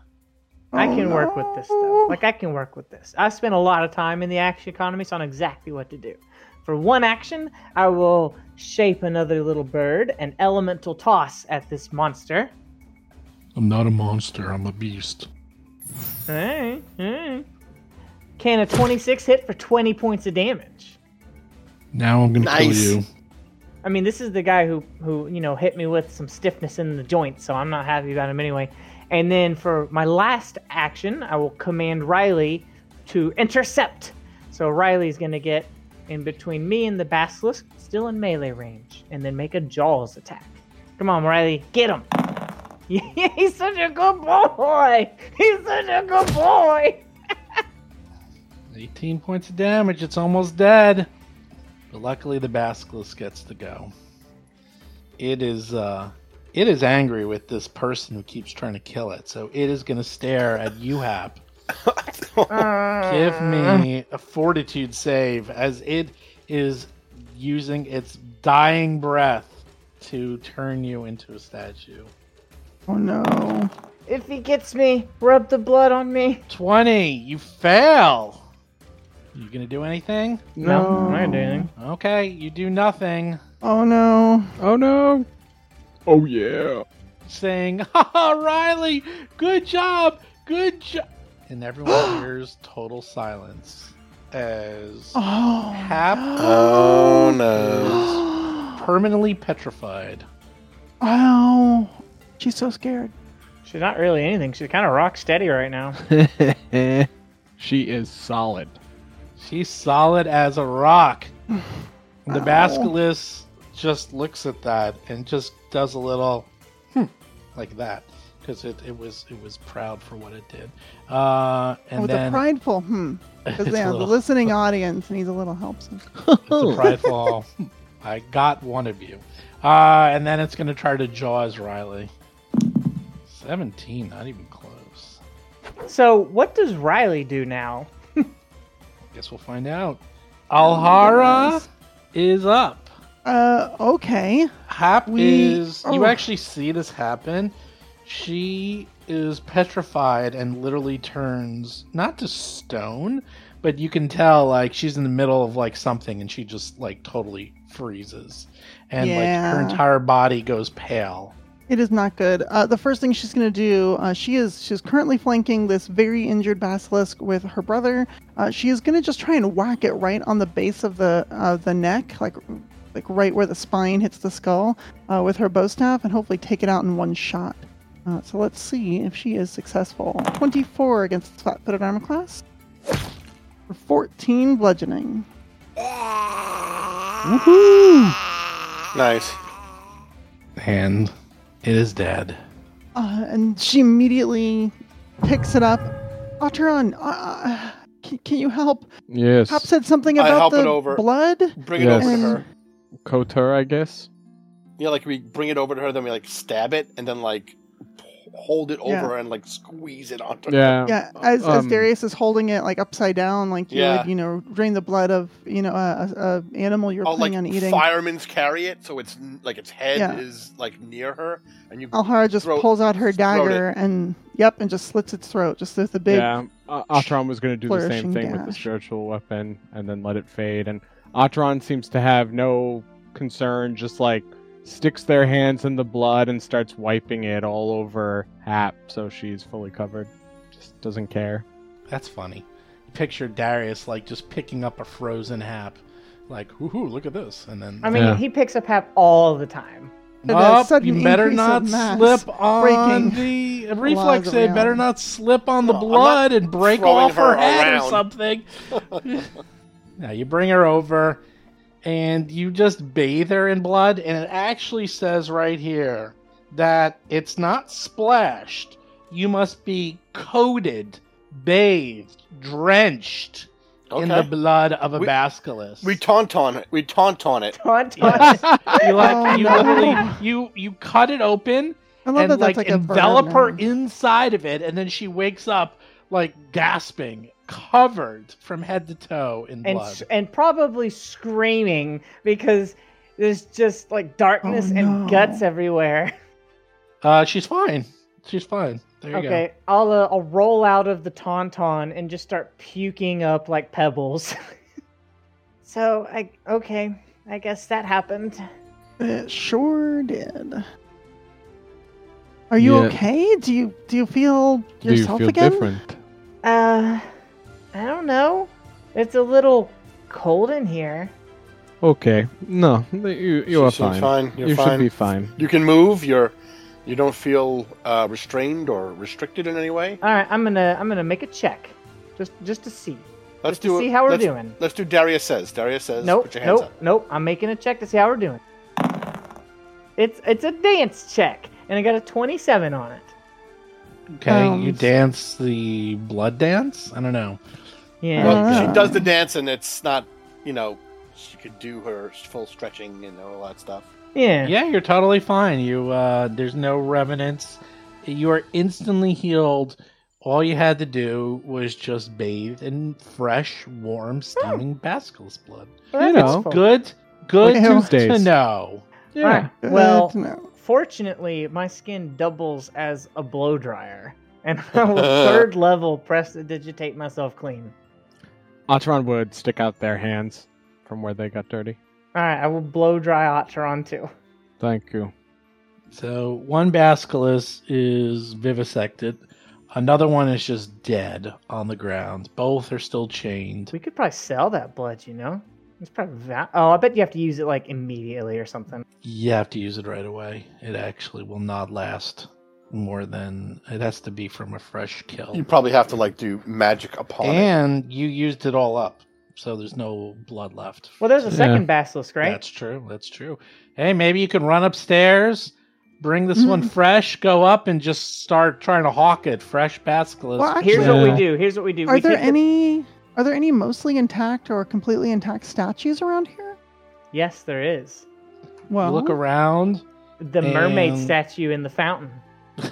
I Oh, can work with this though. Like I can work with this. I spent a lot of time in the action economy, so I know exactly what to do. For one action, I will shape another little bird and elemental toss at this monster. I'm not a monster. I'm a beast. Alright, alright. Can a 26 hit for 20 points of damage? Now I'm gonna Nice. kill you. I mean, this is the guy who, who you know, hit me with some stiffness in the joints, so I'm not happy about him anyway. And then for my last action, I will command Riley to intercept. So Riley's going to get in between me and the basilisk, still in melee range, and then make a Jaws attack. Come on, Riley, get him! (laughs) He's such a good boy! He's such a good boy! 18 points of damage. It's almost dead. But luckily, the basilisk gets to go. It is. uh It is angry with this person who keeps trying to kill it. So it is going to stare at you, Hap. Give me uh. a fortitude save as it is using its dying breath to turn you into a statue. Oh no. If he gets me, rub the blood on me. 20, you fail. You gonna do anything? No, I'm not gonna anything. Okay, you do nothing. Oh no. oh no! Oh yeah! Saying, (laughs) "Ha Riley, good job, good job," and everyone (gasps) hears total silence as (gasps) Oh. Hap Oh no. is (gasps) permanently petrified. Ow. She's so scared. She's not really anything. She's kind of rock steady right now. (laughs) she is solid. She's solid as a rock. The Ow. (sighs) basilisk just looks at that and just does a little hmm, like that because it, it was it was proud for what it did. Uh, and oh, then the prideful hmm. (laughs) Because It's they the listening (laughs) audience needs a little help. So. it's a prideful. "Hmm, (laughs) I got one of you. Uh, and then it's gonna try to jaws Riley. Seventeen, not even close. So, what does Riley do now? Guess we'll find out. Alhara is up. Uh, okay. Hap We- is. You oh. actually see this happen. She is petrified and literally turns not to stone, but you can tell like she's in the middle of like something and she just like totally freezes, and like her entire body goes pale. It is not good. Uh, the first thing she's going to do, uh, she is she's currently flanking this very injured basilisk with her brother. Uh, she is going to just try and whack it right on the base of the uh, the neck, like like right where the spine hits the skull, uh, with her bow staff, and hopefully take it out in one shot. Uh, so let's see if she is successful. Twenty-four against the flat-footed armor class. For fourteen bludgeoning. Woohoo! Nice. And it is dead. Uh, and she immediately picks it up. Ataran, uh, can, can you help? Yes. Hop said something I about help the it over. blood. Bring Yes. it over to And- her. Kotor, I guess. Yeah, like we bring it over to her, then we like stab it, and then like hold it over Yeah. and like squeeze it onto. Yeah. Yeah, as, as um, Darius is holding it like upside down, like you Yeah. would, you know, drain the blood of, you know, a, a, a animal you're Oh, like planning on eating. firemen's carry it, so it's like its head Yeah. is like near her, and you. Alhara just throat- pulls out her throat dagger and, yep, and just slits its throat, just with a big. yeah, uh, Ataran was going to do the same flourishing thing with the spiritual weapon and then let it fade. And Ataran seems to have no concern, just like sticks their hands in the blood and starts wiping it all over Hap so she's fully covered. Just doesn't care. That's funny. Picture Darius like just picking up a frozen hap, like, woohoo, look at this. And then I mean, Yeah. he picks up Hap all the time. Up, sudden you better not slip on the laws reflex of save. Better not slip on the No, blood and break off her, her head or something. (laughs) now you bring her over, and you just bathe her in blood, and it actually says right here that it's not splashed. You must be coated, bathed, drenched in the blood of a We- basilisk. We taunt on it. We taunt on it. Taunt, Yes. (laughs) taunt. you like Oh, you no. literally you you cut it open I love and that like that's like envelop her now. inside of it, and then she wakes up like gasping, covered from head to toe in and blood. and probably screaming because there's just like darkness Oh, and guts everywhere. Uh, she's fine. She's fine. There you go. Okay, I'll uh, I'll roll out of the tauntaun and just start puking up like pebbles. (laughs) so I okay, I guess that happened. It sure did. Are you Yeah. okay? Do you do you feel Do you yourself feel again? different? Uh, I don't know. It's a little cold in here. Okay. No, you, you are fine. fine. You're you fine. should be fine. You can move. You're. You don't feel uh, restrained or restricted in any way. All right, I'm gonna I'm gonna make a check, just just to see. Let's just do it. see how we're let's, doing. Let's do Darius says. Darius says. Nope, Put your hands nope, up. nope. I'm making a check to see how we're doing. It's it's a dance check, and I got a 27 on it. Go. Okay, Um, you dance the blood dance. I don't know. Yeah. Well, she does the dance, and it's not. You know, she could do her full stretching and all that stuff. yeah. Yeah, you're totally fine. You uh, there's no revenants. You are instantly healed. All you had to do was just bathe in fresh, warm, steaming basilisk blood. Well, You know, useful. Good, good Okay, to know. Yeah. All right. Good Well, to know. Fortunately, my skin doubles as a blow dryer, and (laughs) I will (laughs) third level prestidigitate myself clean. Ataran would stick out their hands from where they got dirty. All right, I will blow dry Ataran too. Thank you. So one basilisk is vivisected. Another one is just dead on the ground. Both are still chained. We could probably sell that blood, you know. It's probably that. oh, I bet you have to use it like immediately or something. You have to use it right away. It actually will not last more than it has to be from a fresh kill. You probably have to like do magic upon it. And you used it all up, so there's no blood left. Well, there's a Yeah. second basilisk, right? That's true. That's true. Hey, maybe you can run upstairs, bring this one Mhm. fresh, go up, and just start trying to hawk it. Fresh basilisk. Well, Here's actually, what we do. Here's what we do. are we there take the- any are there any mostly intact or completely intact statues around here? Yes, there is. Well, You look around. The mermaid And- statue in the fountain. (laughs)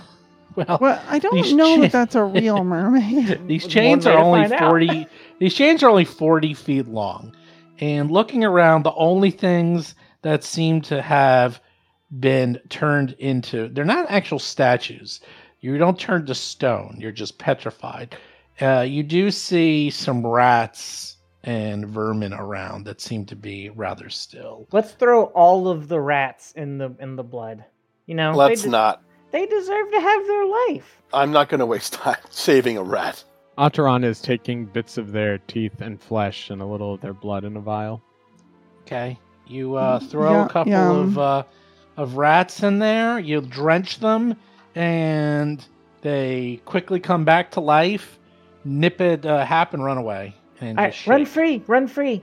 Well, well, I don't know cha- that that's a real (laughs) mermaid. (laughs) these chains are only 40 these chains are only 40 feet long and looking around the only things that seem to have been turned into they're not actual statues you don't turn to stone you're just petrified uh, you do see some rats and vermin around that seem to be rather still Let's throw all of the rats in the in the blood. You know, Let's they, de- not. they deserve to have their life. I'm not going to waste (laughs) time saving a rat. Ataran is taking bits of their teeth and flesh and a little of their blood in a vial. Okay. You uh, throw Yeah, a couple yeah. of uh, of rats in there. You drench them, and they quickly come back to life. Nip it, uh, hap, and run away. And All right, just run free, run free.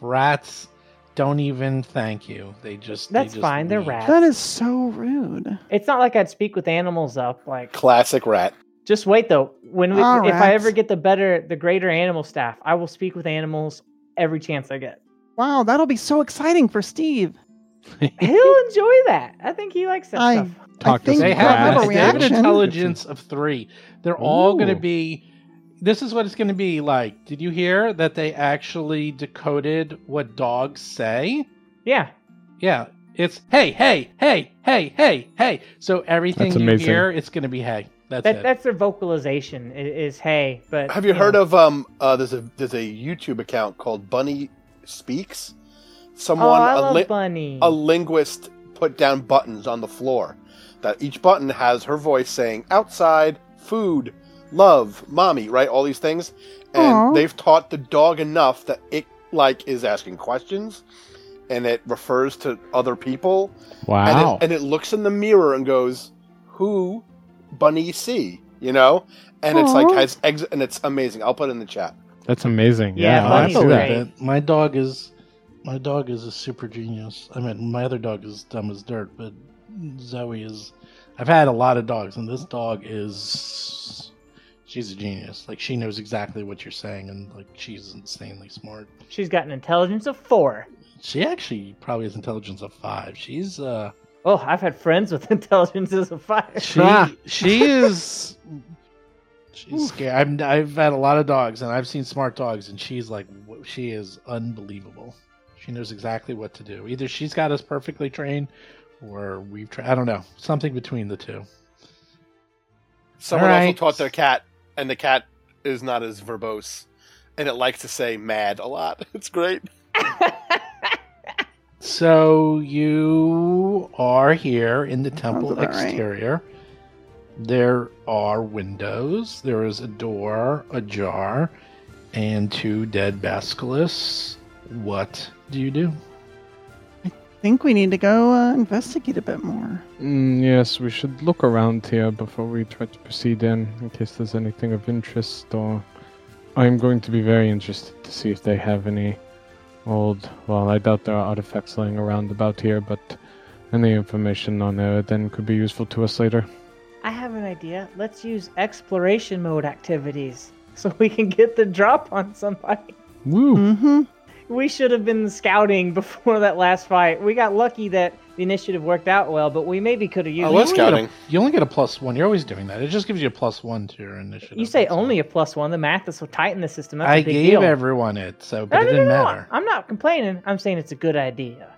Rats don't even thank you. They just they That's just fine, they're rats. that is so rude. It's not like I'd speak with animals up. Like, Classic rat. just wait though. When we, All if I ever get the better, the greater animal staff, I will speak with animals every chance I get. Wow, that'll be so exciting for Steve. (laughs) He'll enjoy that. I think he likes that I- stuff. Talk to think some They have, have a they have an reaction. intelligence of three. They're all going to be. This is what it's going to be like. Did you hear that they actually decoded what dogs say? Yeah. Yeah, it's hey, hey, hey, hey, hey, hey. So everything That's you amazing. hear, it's going to be hey. That's That, it. that's their vocalization i- is, hey, but Have you heard of um? Uh, there's a there's a YouTube account called Bunny Speaks. Oh, Someone I a, love li- Bunny. a linguist put down buttons on the floor. That each button has her voice saying outside, food, love, mommy, right? All these things, and Aw. they've taught the dog enough that it like is asking questions, and it refers to other people, and, Wow. it, and it looks in the mirror and goes, "Who, Bunny see?" You know, and it's like has ex- and it's amazing. I'll put it in the chat. That's amazing. Yeah, Yeah, I Bunny's believe that. great. My dog is, my dog is a super genius. I mean, my other dog is dumb as dirt, but Zoe is. I've had a lot of dogs, and this dog is. She's a genius. Like she knows exactly what you're saying, and like she's insanely smart. She's got an intelligence of four. She actually probably has intelligence of five. She's uh, Oh, I've had friends with (laughs) intelligences of five. she she is. She's scary. I've, I've had a lot of dogs, and I've seen smart dogs, and she's like, she is unbelievable. She knows exactly what to do. Either she's got us perfectly trained, or we've tried. I don't know, something between the two. Someone Alright. also taught their cat, and the cat is not as verbose, and it likes to say "mad" a lot. (laughs) It's great. (laughs) So you are here in the temple about right. exterior. There are windows. There is a door ajar, and two dead basilisks. What do you do? I think we need to go uh, investigate a bit more. Mm, yes, we should look around here before we try to proceed in, in case there's anything of interest. Or I'm going to be very interested to see if they have any old. Well, I doubt there are artifacts laying around about here, but any information on there then could be useful to us later. I have an idea. Let's use exploration mode activities (laughs) so we can get the drop on somebody. Woo! Mm-hmm. We should have been scouting (laughs) before that last fight. We got lucky that the initiative worked out well, but we maybe could have used I it. was You only a- scouting. You only get a plus one. You're always doing that. It just gives you a plus one to your initiative. You say only a plus one. The math is so tight in the system. That's I a big gave deal. everyone it, so but No, it no, no, didn't no. matter. I'm not complaining. I'm saying it's a good idea.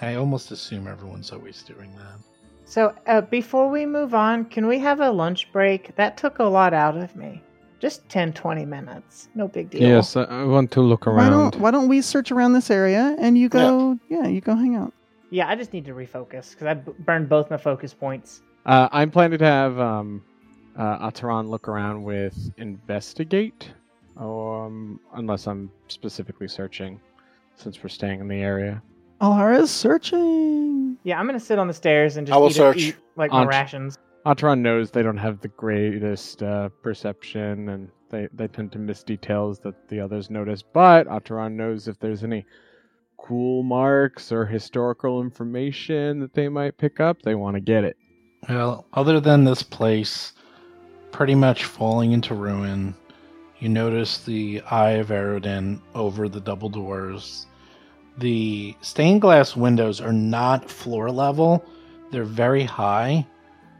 I almost assume everyone's always doing that. So, uh, before we move on, can we have a lunch break? That took a lot out of me. Just 10, 20 minutes. No big deal. Yes, I, I want to look Why around. don't Why don't we search around this area and you go? Yeah, you go hang out. Yeah, I just need to refocus because I b- burned both my focus points. Uh, I'm planning to have um, uh, Ataran look around with investigate, um, unless I'm specifically searching, since we're staying in the area. Alhara's searching. Yeah, I'm gonna sit on the stairs and just I will eat, search. eat like my rations. Ataran knows they don't have the greatest uh, perception, and they, they tend to miss details that the others notice. But Ataran knows if there's any cool marks or historical information that they might pick up, they want to get it. Well, other than this place pretty much falling into ruin, you notice the Eye of Aroden over the double doors. The stained glass windows are not floor level, they're very high.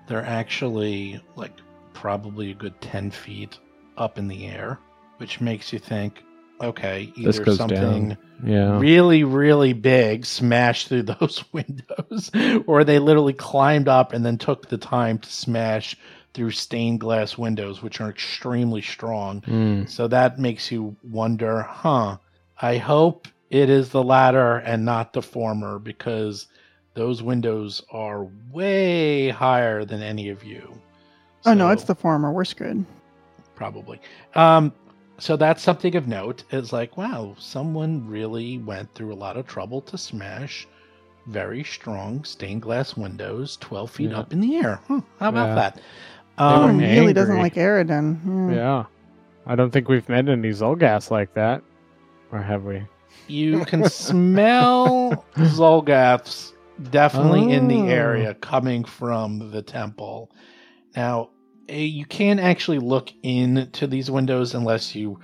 They're actually like probably a good 10 feet up in the air, which makes you think okay, either something. Yeah. really, really big smashed through (laughs) those windows, or they literally climbed up and then took the time to smash through stained glass windows, which are extremely strong. Mm. So that makes you wonder, huh? I hope it is the latter and not the former because those windows are way higher than any of you. Oh no, it's the former. We're screwed. probably. Um, so that's something of note. Is like, wow, someone really went through a lot of trouble to smash very strong stained glass windows, twelve feet Yeah. up in the air. Huh, how about Yeah. that? were Someone Um, really doesn't like Aroden. Yeah. Yeah. I don't think we've met any Zolgaths like that. Or have we? you can smell (laughs) Zolgaths definitely in the Oh. area coming from the temple. Now, eh, you can't actually look into these windows unless you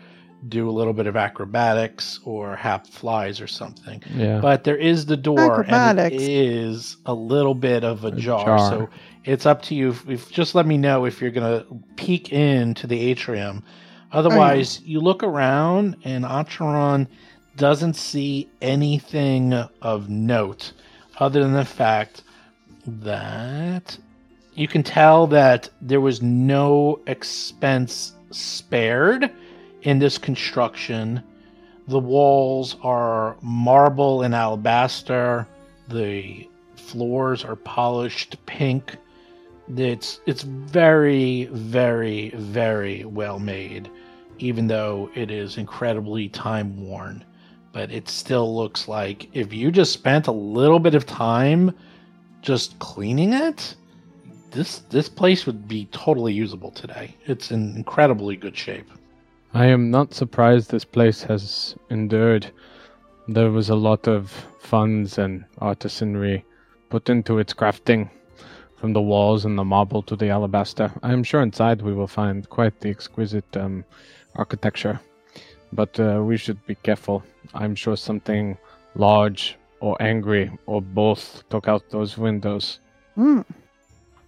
do a little bit of acrobatics or hap flies or something. Yeah. But there is the door, and it is a little bit of a, A jar. jar. So it's up to you. If, if just let me know if you're gonna peek into the atrium. Otherwise, you look around, and Acheron doesn't see anything of note, other than the fact that you can tell that there was no expense spared in this construction. The walls are marble and alabaster. The floors are polished pink. It's it's very very very well made, even though it is incredibly time worn. But it still looks like if you just spent a little bit of time just cleaning it, this this place would be totally usable today. It's in incredibly good shape. I am not surprised this place has endured. There was a lot of funds and artisanry put into its crafting, from the walls and the marble to the alabaster. I am sure inside we will find quite the exquisite um, architecture, but uh, we should be careful. I'm sure something large or angry or both took out those windows. Hmm.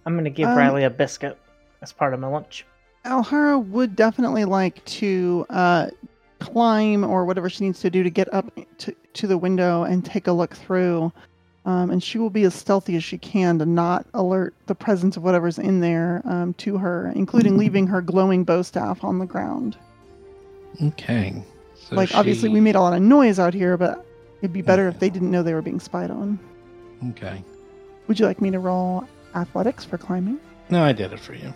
I'm gonna give Um, Riley a biscuit as part of my lunch. Alhara would definitely like to uh, climb or whatever she needs to do to get up to, to the window and take a look through. Um, and she will be as stealthy as she can to not alert the presence of whatever's in there um, to her, including (laughs) leaving her glowing bow staff on the ground. Okay. So like, obviously, we made a lot of noise out here, but it'd be better Yeah. if they didn't know they were being spied on. Okay. Would you like me to roll athletics for climbing? No, I did it for you.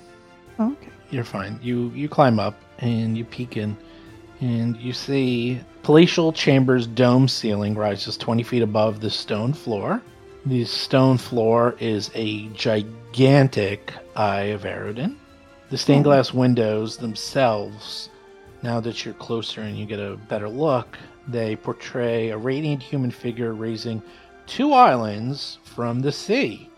Oh, okay. You're fine. You you climb up and you peek in, and you see palatial chamber's dome ceiling rises 20 feet above the stone floor. The stone floor is a gigantic Eye of Aroden. The stained oh. glass windows themselves, now that you're closer and you get a better look, they portray a radiant human figure raising two islands from the sea.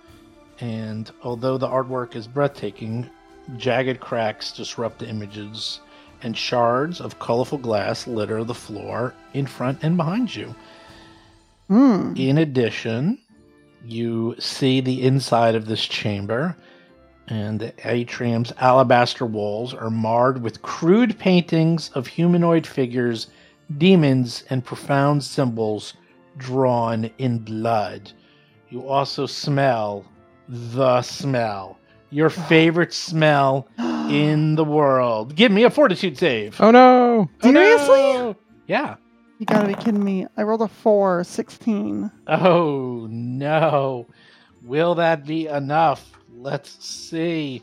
And although the artwork is breathtaking, jagged cracks disrupt the images, and shards of colorful glass litter the floor in front and behind you. Hmm. In addition, you see the inside of this chamber, and the atrium's alabaster walls are marred with crude paintings of humanoid figures, demons, and profound symbols drawn in blood. You also smell the smell, your favorite smell (gasps) in the world. Give me a fortitude save. Oh no! Oh, Seriously? no! Yeah. You gotta be kidding me. I rolled a 4, 16. Oh no. Will that be enough? Let's see.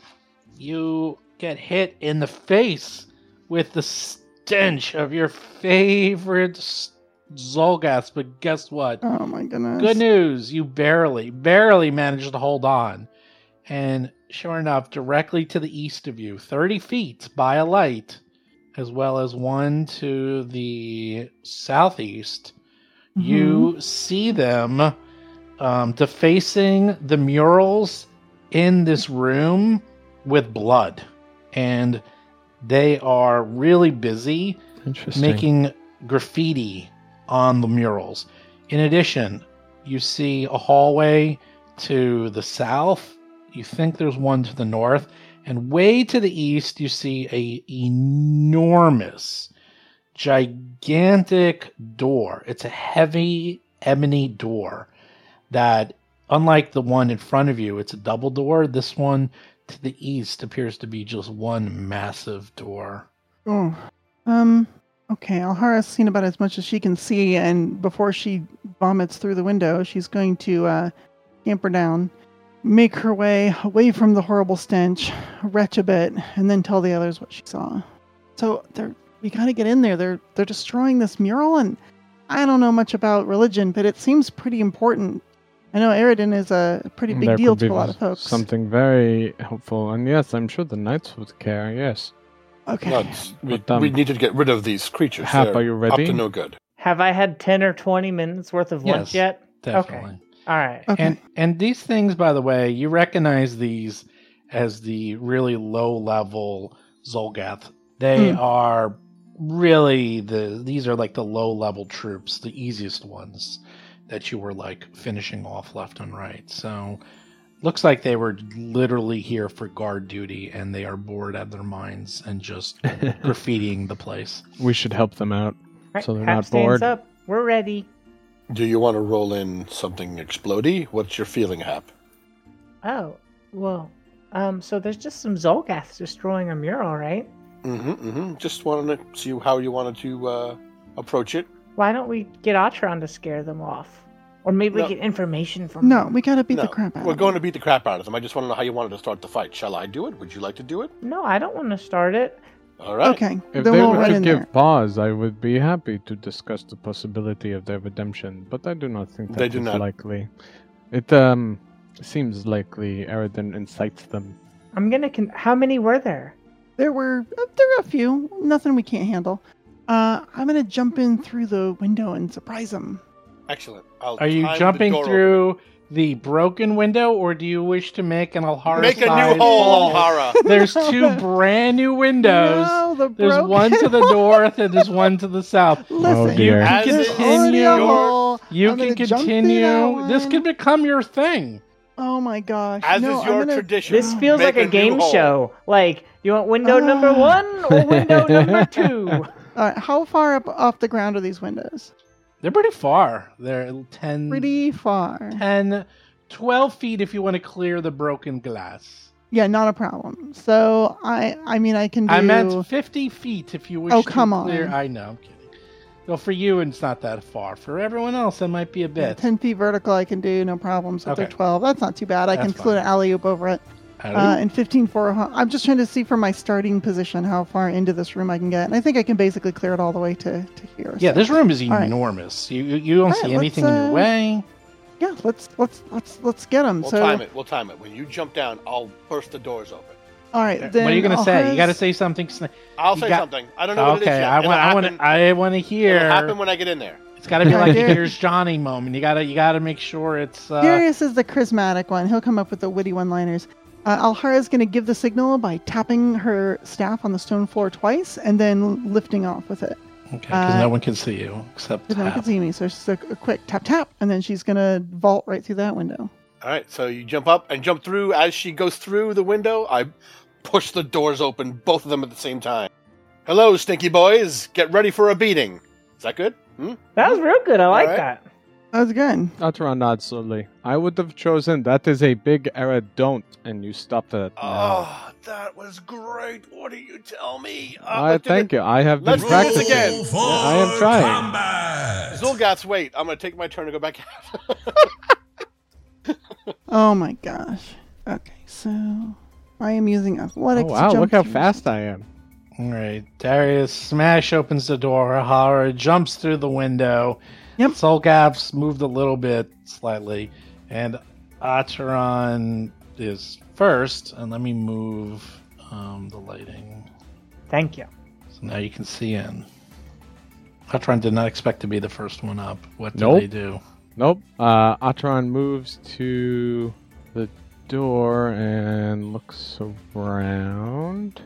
You get hit in the face with the stench of your favorite s- Zolgath, but guess what? Oh my goodness. Good news. You barely, barely managed to hold on. And sure enough, directly to the east of you, 30 feet by a light, as well as one to the southeast, you see them um, defacing the murals in this room with blood. And they are really busy making graffiti on the murals. In addition, you see a hallway to the south. You think there's one to the north, and way to the east you see a enormous, gigantic door. It's a heavy ebony door that, unlike the one in front of you, it's a double door. This one to the east appears to be just one massive door. Oh. Um, okay, Alhara's seen about as much as she can see, and before she vomits through the window, she's going to uh, scamper down, make her way away from the horrible stench, retch a bit, and then tell the others what she saw. So they're we gotta get in there. They're they're destroying this mural, and I don't know much about religion, but it seems pretty important. I know Aroden is a pretty big There deal to a lot of folks. Something very helpful, and yes, I'm sure the knights would care. Yes. Okay. Nuts. We, But, um, we need to get rid of these creatures. Hap, They're are you Up to no good. Have I had 10 or 20 minutes worth of lunch Yes. yet? Definitely. All right. Okay. And and these things, by the way, you recognize these as the really low level Zolgath. They Hmm. are really the these are like the low level troops, the easiest ones that you were like finishing off left and right. So looks like they were literally here for guard duty and they are bored out of their minds and just (laughs) graffitiing the place. We should help them out. Right, So they're Hap not stands bored. up. We're ready. Do you want to roll in something explodey? What's your feeling, Hap? Oh, well, um, so there's just some Zolgaths destroying a mural, right? Mm-hmm, mm-hmm. Just wanted to see how you wanted to uh, approach it. Why don't we get Ataran to scare them off? Or maybe No. we get information from No, them. we gotta beat no, the crap out of them. We're of going to beat the crap out of them. I just want to know how you wanted to start the fight. Shall I do it? Would you like to do it? No, I don't want to start it. All right. Okay, If then they we'll were to give there. pause, I would be happy to discuss the possibility of their redemption, but I do not think that They is do not. likely. It um seems likely Aroden incites them. I'm gonna. Con- How many were there? There were uh, there were a few, nothing we can't handle. Uh, I'm gonna jump in through the window and surprise them. Excellent. I'll Are you time the jumping door through the broken window or do you wish to make an. Alhara Make a new hole, hole? Alhara. (laughs) There's two (laughs) brand new windows. No, the There's one to the (laughs) north and there's one to the south. Listen, Oh, dear. As there's is already a your- You I'm can gonna jump through that continue. This one. could become your thing. Oh my gosh! As no, is your gonna- tradition. This feels Make like a, new game show. Like, you want window number Ah. one or window number two? All right, how far up off the ground are these windows? They're pretty far. They're 10, Pretty far. 10 12 feet if you want to clear the broken glass. Yeah, not a problem. So I, I mean, I can do. I meant 50 feet if you wish Oh, to come on. I know, I'm kidding. Well, for you, it's not that far. For everyone else, that might be a yeah, bit. ten feet vertical. I can do no problem. So if they're Okay. twelve. That's not too bad. I can That's float fine. an alley oop over it. Uh, and 15 for. I'm just trying to see from my starting position how far into this room I can get, and I think I can basically clear it all the way to to here. yeah, so- this room is All right. enormous. You you you don't All see anything let's, in your uh, way. Yeah, let's let's let's let's get them. We'll so time it. We'll time it. When you jump down, I'll burst the doors open. all right, then what are you gonna I'll say? You got to say something. sna- I'll You say got- something. I don't know what it is Okay, yet. I want I want I want to hear. It'll happen when I get in there. It's got to be like a here's Johnny moment. You gotta you gotta make sure it's. Uh, Darius is the charismatic one. He'll come up with the witty one-liners. Uh, Alhara is going to give the signal by tapping her staff on the stone floor twice and then lifting off with it. okay, because uh, no one can see you except. Because no one can see me, so it's a, a quick tap tap, and then she's going to vault right through that window. All right, so you jump up and jump through. As she goes through the window, I push the doors open, both of them at the same time. Hello, stinky boys. Get ready for a beating. Is that good? Hmm? That was real good. I like Alright. that. That was good. Atron nods slowly. I would have chosen that is a big error, don't, and you stopped it. Oh, that was great. What do you tell me? Uh, I thank it. you. I have been Let's do this practicing. again. Yeah, I am trying. combat. Zolgaths, wait. I'm going to take my turn to go back. (laughs) Oh my gosh. Okay, so I am using Oh, athletics. to wow, jump look how through. fast I am. All right, Darius smash opens the door. Hara jumps through the window. Yep. Zolgaths moved a little bit, slightly, and Acheron is first. And let me move um, the lighting Thank you. so now you can see in. Atron did not expect to be the first one up. What did Nope. they do? Nope. Uh, Atron moves to the door and looks around.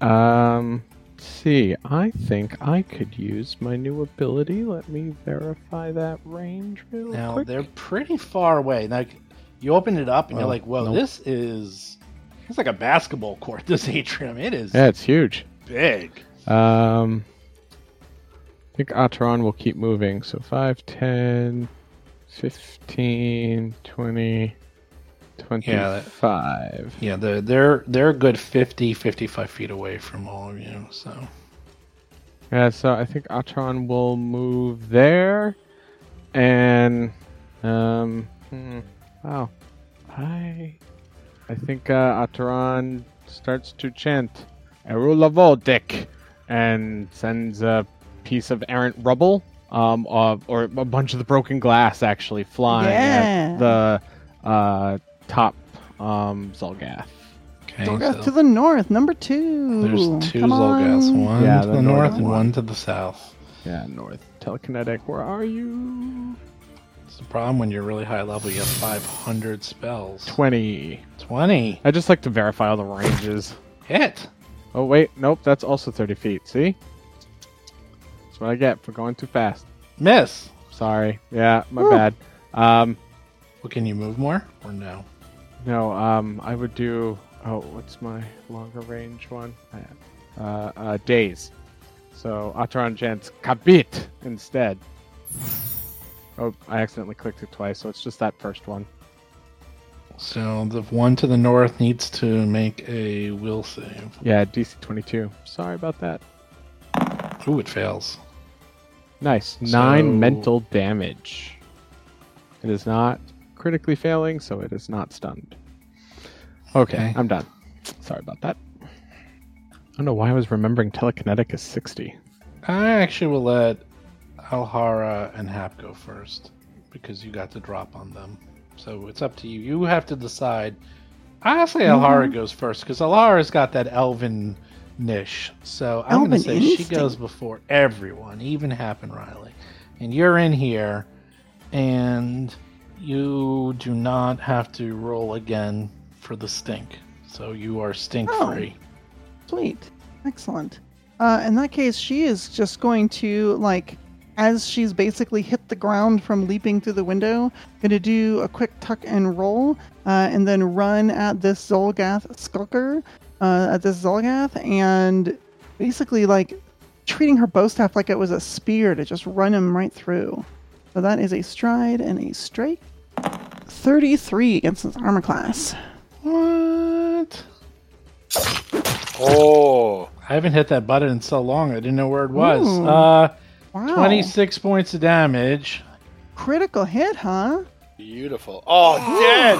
Um, let's see. I think I could use my new ability. Let me verify that range real Now quick. they're pretty far away. Now you open it up and you're Oh, like, "Whoa, nope. this is it's like a basketball court." (laughs) This atrium, it is Yeah, it's huge. big. Um, I think Atron will keep moving. So 5, 10, 15, 20, 25. Yeah, they're they're they're a good 50, 55 feet away from all of you. So Yeah, so I think Atron will move there, and um, hmm, wow, I, I think uh, Atron starts to chant "Erula Voldic," and sends a piece of errant rubble, um, of, or a bunch of the broken glass actually flying Yeah. at the uh top um Zolgath. okay, Zolgath so to the north, number two. there's two Come Zolgaths, on. one Yeah, to the the, north and one. one to the south. Yeah, north telekinetic. Where are you? It's the problem when you're really high level. You have 500 spells. Twenty. 20 I just like to verify all the ranges. hit. Oh wait, nope, that's also thirty feet. See? That's what I get for going too fast. Miss. Sorry. Yeah, my Woo. bad. Um, Well, can you move more or no? No, um, I would do. Oh, what's my longer range one? Uh, uh, days. So Atron Gents Kabit instead. Oh, I accidentally clicked it twice, so it's just that first one. So the one to the north needs to make a will save. Yeah, DC 22. Sorry about that. Ooh, it fails. Nice. Nine So- mental damage. It is not critically failing, so it is not stunned. Okay, Okay. I'm done. Sorry about that. I don't know why I was remembering telekinetic is 60. I actually will let Alhara and Hap go first because you got the drop on them. So it's up to you. You have to decide. I say mm-hmm. Alhara goes first because Alhara's got that elven niche. So I'm going to Elven say she goes before everyone, even Hap and Riley. And you're in here, and you do not have to roll again for the stink. So you are stink free. Sweet. Excellent. Uh, in that case, she is just going to, like, as she's basically hit the ground from leaping through the window, going to do a quick tuck and roll, uh, and then run at this Zolgath skulker, uh, at this Zolgath, and basically, like, treating her bow staff like it was a spear to just run him right through. So that is a stride and a strike. 33 against his armor class. What? Oh, I haven't hit that button in so long. I didn't know where it was. Ooh. Uh, Wow. 26 points of damage. Critical hit, huh? beautiful. Oh, dead.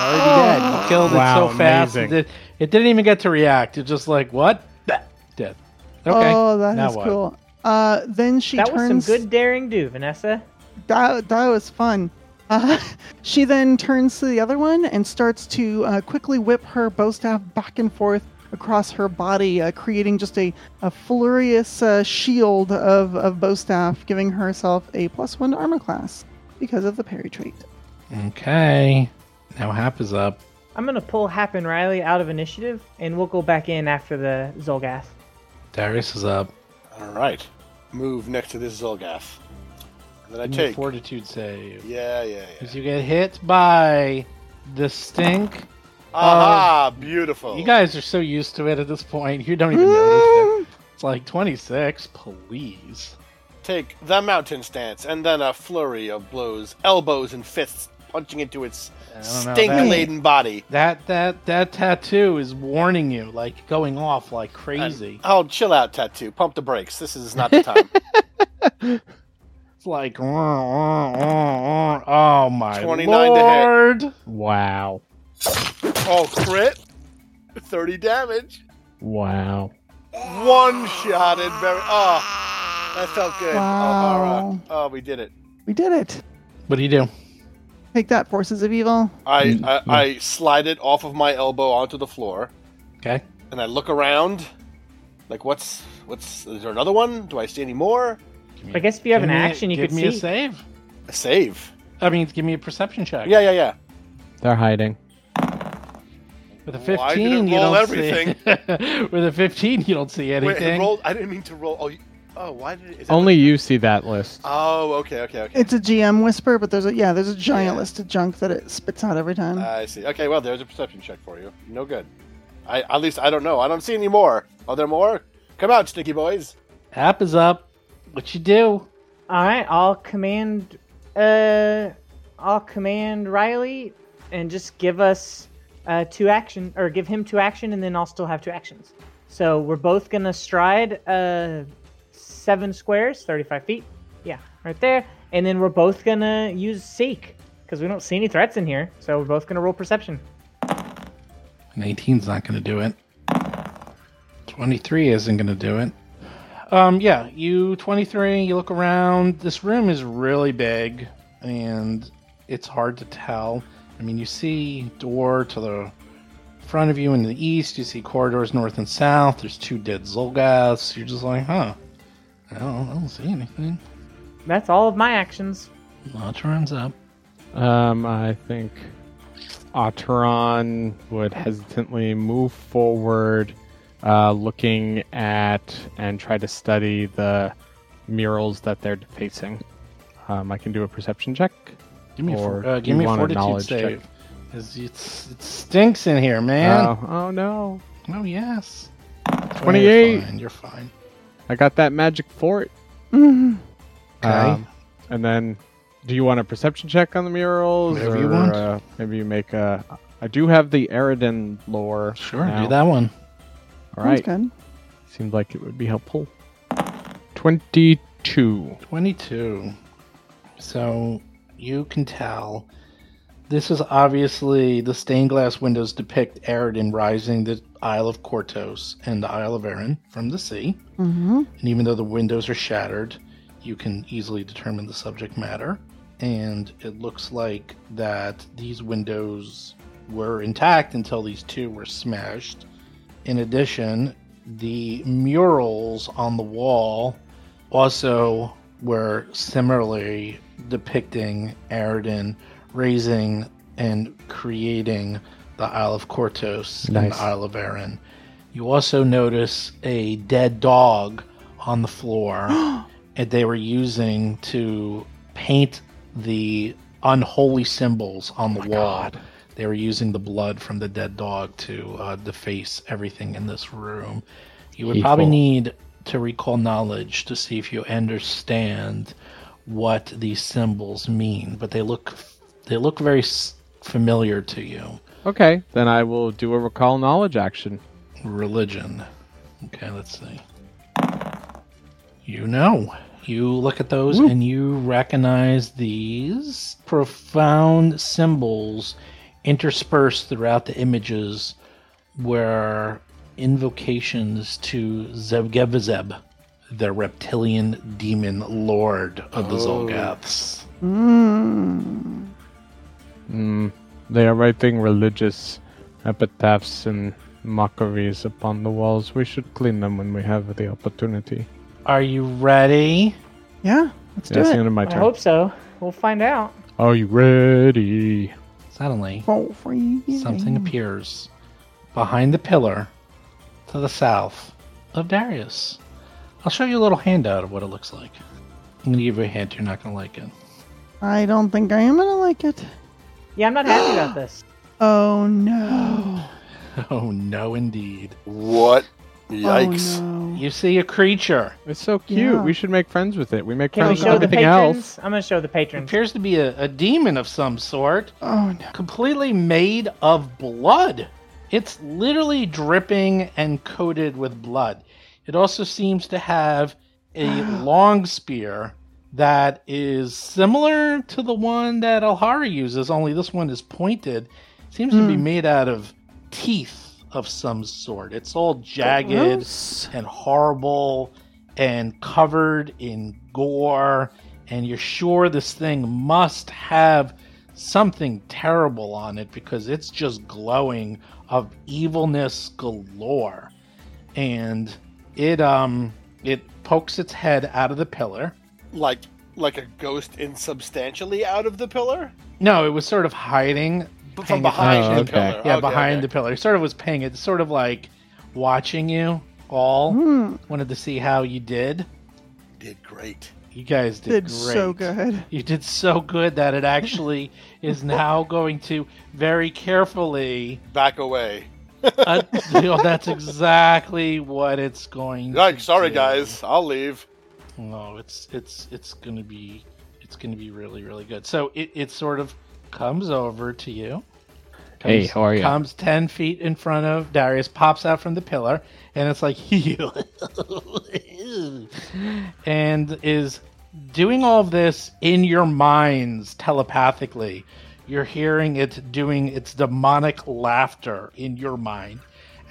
Already dead. You killed Wow, it so fast. It, amazing. did, it didn't even get to react. It's just like, what? Bah, Dead. Okay. Oh, that is now what? cool. Uh, then she that was turns. some good daring do, Vanessa. That, that was fun. Uh, (laughs) she then turns to the other one and starts to uh, quickly whip her bow staff back and forth across her body, uh, creating just a, a furious uh, shield of, of bow staff, giving herself a plus one to armor class because of the parry trait. Okay. Now Hap is up. I'm gonna pull Hap and Riley out of initiative, and we'll go back in after the Zolgath. Darius is up. All right. Move next to this Zolgath. And then I Give me a take. fortitude save. Yeah, yeah, yeah. Because you get hit by the stink. Aha! beautiful. You guys are so used to it at this point. (laughs) You don't even notice it. (laughs) It's like 26. Please. take the mountain stance and then a flurry of blows, elbows and fists punching into its I don't know, stink-laden body. That that that tattoo is warning you, like going off like crazy. Oh, chill out, tattoo. Pump the brakes. This is not the time. (laughs) It's like, "Wah, wah, wah, wah." oh my 29 to hit. lord! Wow. oh, crit. Thirty damage. Wow. One shot shotted. Very. Oh, that felt good. Oh, wow. Alhara. Oh, we did it. We did it. What do you do? Take that, forces of evil. I, mm, I mm. I slide it off of my elbow onto the floor, Okay. and I look around. Like, what's what's? Is there another one? Do I see any more? I guess if you have an me a- action, you give could me see. a save. A save. I mean, give me a perception check. Yeah, yeah, yeah. They're hiding. With a Why 15, did it you roll don't everything? see. (laughs) With a 15, you don't see Wait, anything. it rolled. I didn't mean to roll. Oh, you, oh, why did it? Is that Only you see that list. Oh, okay, okay, okay. It's a GM whisper, but there's a yeah, there's a giant Yeah. list of junk that it spits out every time. I see. Okay, well, there's a perception check for you. No good. I at least I don't know. I don't see any more. Are there more? Come out, sticky boys. Hap is up. What you do? All right, I'll command. Uh, I'll command Riley, and just give us uh, two action, or give him two action, and then I'll still have two actions. So we're both gonna stride uh, seven squares, thirty-five feet. Yeah, right there, and then we're both gonna use seek because we don't see any threats in here. So we're both gonna roll perception. An 18's not going to do it. 23 isn't going to do it. Um, yeah, you 23, you look around. This room is really big and it's hard to tell. I mean, you see door to the front of you in the east, you see corridors north and south. There's two dead Zolgaths. You're just like, huh. I don't, I don't see anything. That's all of my actions. Latron's up. Um, I think Atron would hesitantly move forward uh, looking at and try to study the murals that they're defacing. Um, I can do a perception check. Give me, a Or for, uh, give me a fortitude save. 'Cause It's, it stinks in here, man. Oh, oh no! Oh, yes. 28. You're fine. You're fine. I got that magic fort. Mhm. Okay. Um, and then, do you want a perception check on the murals, Whatever or you want. Uh, maybe you make a? I do have the Aroden lore. Sure, now. do that one. All Sounds good. Seems like it would be helpful. Twenty-two. 22. So you can tell this is obviously the stained glass windows depict Aroden rising the Isle of Kortos and the Isle of Erin from the sea. Mm-hmm. And even though the windows are shattered, you can easily determine the subject matter. And it looks like that these windows were intact until these two were smashed. In addition, the murals on the wall also were similarly depicting Aroden raising and creating the Isle of Kortos and the Isle of Erin. You also notice a dead dog on the floor, (gasps) and they were using to paint the unholy symbols on the oh wall. They were using the blood from the dead dog to uh, deface everything in this room. You would probably need to recall knowledge to see if you understand what these symbols mean, but they look they look very s- familiar to you. Okay, then I will do a recall knowledge action. Religion. Okay, let's see. You know. You look at those and you recognize these profound symbols interspersed throughout the images were invocations to Zevgavizeb, the reptilian demon lord of the Zolgaths. Mm. Mm, they are writing religious epitaphs and mockeries upon the walls. We should clean them when we have the opportunity. Are you ready? Yeah, let's do That's the it. end of my I turn. hope so. We'll find out. Are you ready? Suddenly, Oh, for you. something appears behind the pillar to the south of Darius. I'll show you a little handout of what it looks like. I'm going to give you a hint. You're not going to like it. I don't think I am gonna like it. Yeah, I'm not happy about (gasps) this. Oh no. (laughs) Oh, no, indeed. What? Yikes. Oh, no. You see a creature. It's so cute. Yeah. We should make friends with it. We make Can we friends with show the everything patrons? else. I'm gonna show the It patrons. appears to be a, a demon of some sort, Oh no. completely made of blood. It's literally dripping and coated with blood. It also seems to have a (gasps) long spear that is similar to the one that Alhara uses, only this one is pointed. Seems to be hmm. made out of teeth of some sort. It's all jagged Gross. and horrible and covered in gore, and you're sure this thing must have something terrible on it because it's just glowing of evilness galore. And it um it pokes its head out of the pillar. Like like a ghost insubstantially out of the pillar? No, it was sort of hiding But paying from behind Oh, the okay. pillar. Yeah, Okay, behind okay. the pillar. It sort of was paying it, sort of like watching you all. Hmm. Wanted to see how you did. Did great. You guys did, Did great. so good. You did so good that it actually (laughs) is now going to very carefully. Back away. Uh, (laughs) you know, that's exactly what it's going. Like, to sorry do. guys, I'll leave. No, it's it's it's gonna be it's gonna be really really good. So it, it sort of comes over to you. Hey, comes- how are ya? Comes ten feet in front of Darius, pops out from the pillar, and it's like (laughs) and is doing all of this in your minds telepathically. You're hearing it doing its demonic laughter in your mind.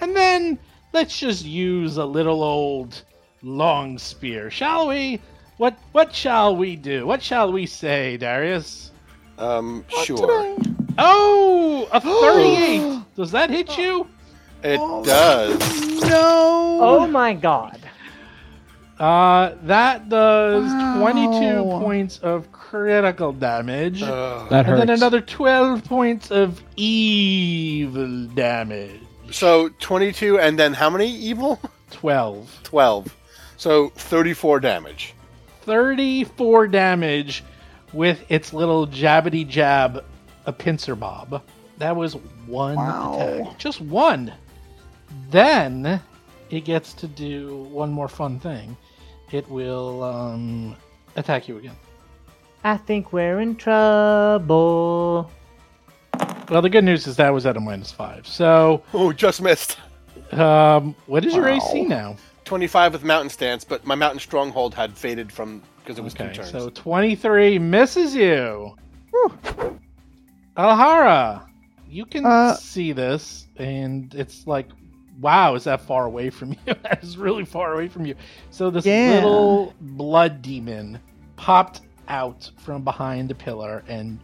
And then let's just use a little old long spear, shall we? What what shall we do? What shall we say, Darius? Um, sure. Today. Oh, a (gasps) 38. Does that hit you? It Oh. does. No. Oh my god. Uh, that does Wow. 22 points of critical damage. Ugh. That and then another 12 points of evil damage. So 22 and then how many evil? 12. 12. So 34 damage. 34 damage with its little jabbity jab, a pincer bob. That was one Wow. attack. Just one. Then it gets to do one more fun thing. It will um, attack you again. I think we're in trouble. Well, the good news is that was at a minus five. So, Oh, just missed. um, what is your AC now? 25 with mountain stance, but my mountain stronghold had faded from because it was Okay, two turns. so 23 misses you. Whew. Alhara, you can Uh, see this, and it's like, wow, is that far away from (laughs) you? that is really far away from you. So this Yeah. little blood demon popped out from behind the pillar and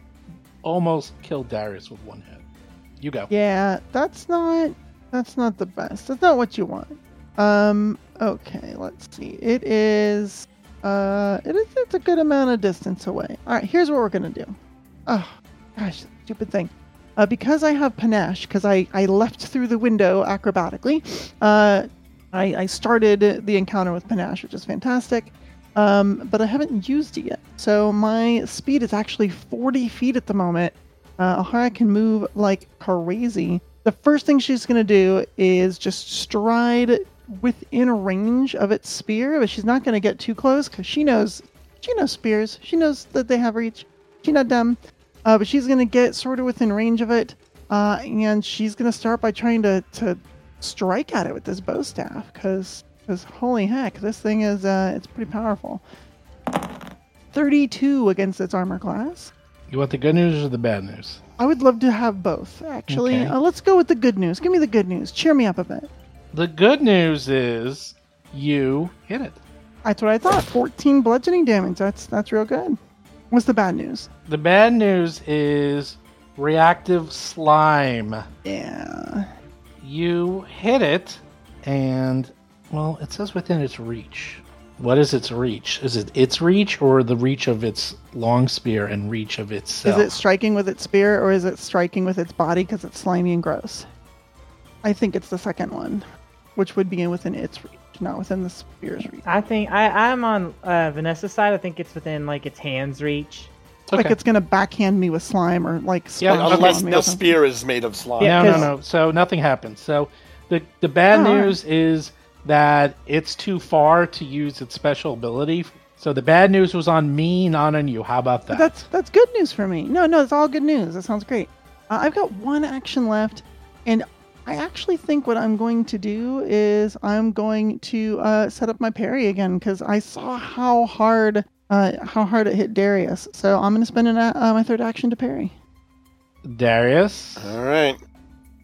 almost killed Darius with one hit. You go. Yeah, that's not that's not the best. That's not what you want. Um. Okay. Let's see. It is. Uh. It is. It's a good amount of distance away. All right. Here's what we're gonna do. Oh, gosh, stupid thing. Uh, because I have panache, because I I left through the window acrobatically. Uh, I I started the encounter with panache, which is fantastic. Um, but I haven't used it yet. So my speed is actually 40 feet at the moment. Uh, Alhara can move like crazy. The first thing she's going to do is just stride within range of its spear, but she's not going to get too close because she knows she knows spears. She knows that they have reach. She's not dumb. Uh, but she's going to get sort of within range of it, uh, and she's going to start by trying to, to strike at it with this bow staff because holy heck, this thing is uh, it's pretty powerful. 32 against its armor class. You want the good news or the bad news? I would love to have both, actually. Okay. Uh, let's go with the good news. Give me the good news. Cheer me up a bit. The good news is you hit it. That's what I thought. 14 bludgeoning damage. That's that's real good. What's the bad news? The bad news is reactive slime. Yeah. You hit it, and well, it says within its reach. What is its reach? Is it its reach or the reach of its long spear and reach of its Is it striking with its spear or is it striking with its body because it's slimy and gross? I think it's the second one, which would be within its reach, not within the spear's reach. I think I, I'm on uh, Vanessa's side. I think it's within like its hands reach. Like it's gonna backhand me with slime or like Yeah. Unless on me the something. spear is made of slime. Yeah, no, no, 'cause- no. So nothing happens. So the the bad Oh, all right. news is that it's too far to use its special ability. So the bad news was on me, not on you. How about that? But that's that's good news for me. No, no, it's all good news. That sounds great. Uh, I've got one action left, and I actually think what I'm going to do is I'm going to uh, set up my parry again because I saw how hard uh, how hard it hit Darius. So I'm going to spend an, a- uh, my third action to parry. Darius. All right.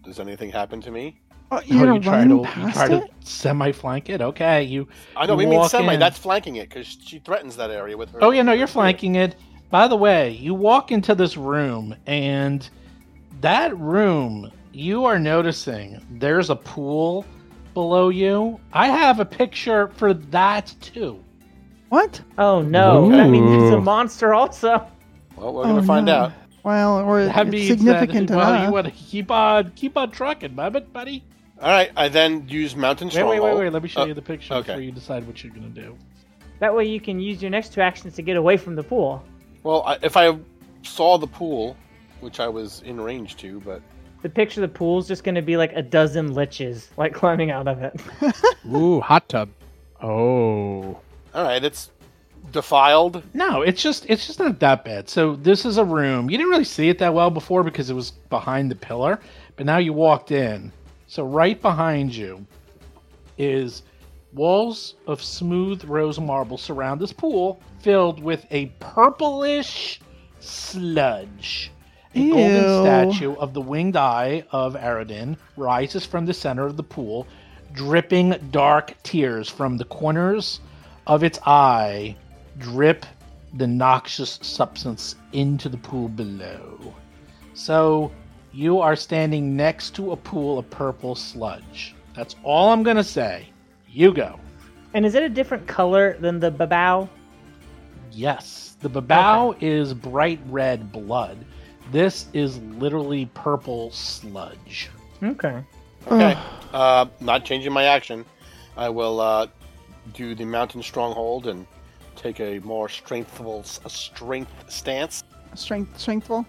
Does anything happen to me? Oh, Oh, you're you try running to you try it? to semi flank it. Okay, you. I know you we mean semi. in. That's flanking it because she threatens that area with her. Oh yeah, no, you're flanking it. By the way, you walk into this room, and that room, you are noticing there's a pool below you. I have a picture for that too. What? Oh no, that means it's a monster also. Well, we're gonna Oh, find no. out. Well, or That it's significant that, Well, you want to keep on keep on trucking, buddy. buddy. All right. I then use mountain Wait, stronghold. wait, wait, wait. Let me show Oh, you the picture okay. before you decide what you're gonna do. That way you can use your next two actions to get away from the pool. Well, I, if I saw the pool, which I was in range to, but The picture of the pool is just going to be like a dozen liches, like climbing out of it. (laughs) Ooh, hot tub. Oh. all right, it's defiled. No, it's just it's just not that bad. So this is a room. You didn't really see it that well before because it was behind the pillar, but now you walked in. So right behind you is walls of smooth rose marble surround this pool filled with a purplish sludge. A golden statue of the winged eye of Aroden rises from the center of the pool, dripping dark tears from the corners of its eye drip the noxious substance into the pool below. So you are standing next to a pool of purple sludge. That's all I'm gonna say. You go. and is it a different color than the babau? Yes, the babau is bright red blood. This is literally purple sludge. Okay. Okay. uh, not changing my action. I will uh, do the mountain stronghold and take a more strengthful, a strength stance. Strength, strengthful.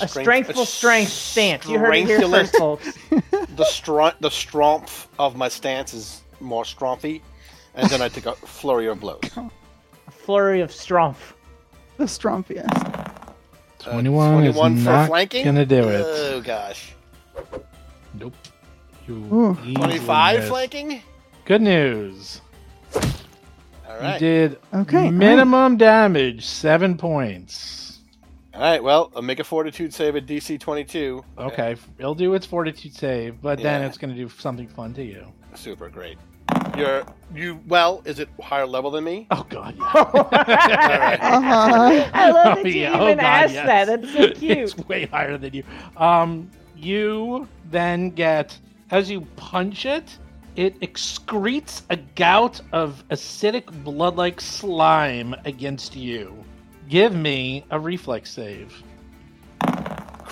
A strengthful strength stance. You heard it here first, folks. (laughs) the str- the strength of my stance is more strengthy, and then I take a flurry of blows. A flurry of strength. The strompiest. 21, is 21 for not flanking? gonna do it. Oh gosh. Nope. You 25 missed. flanking? Good news. All You did Okay. minimum damage, seven points. All right, well, I'll make a fortitude save at DC 22. Okay, it'll do its fortitude save, but then it's going to do something fun to you. Super great. You're, you, well, is it higher level than me? Oh god, yeah. All right. (laughs) Uh-huh. I love that (laughs) Oh, you yeah. Oh, even God, asked yes. that. That's so (laughs) cute. it's way higher than you. Um, you then get as you punch it, it excretes a gout of acidic blood-like slime against you. Give me a reflex save.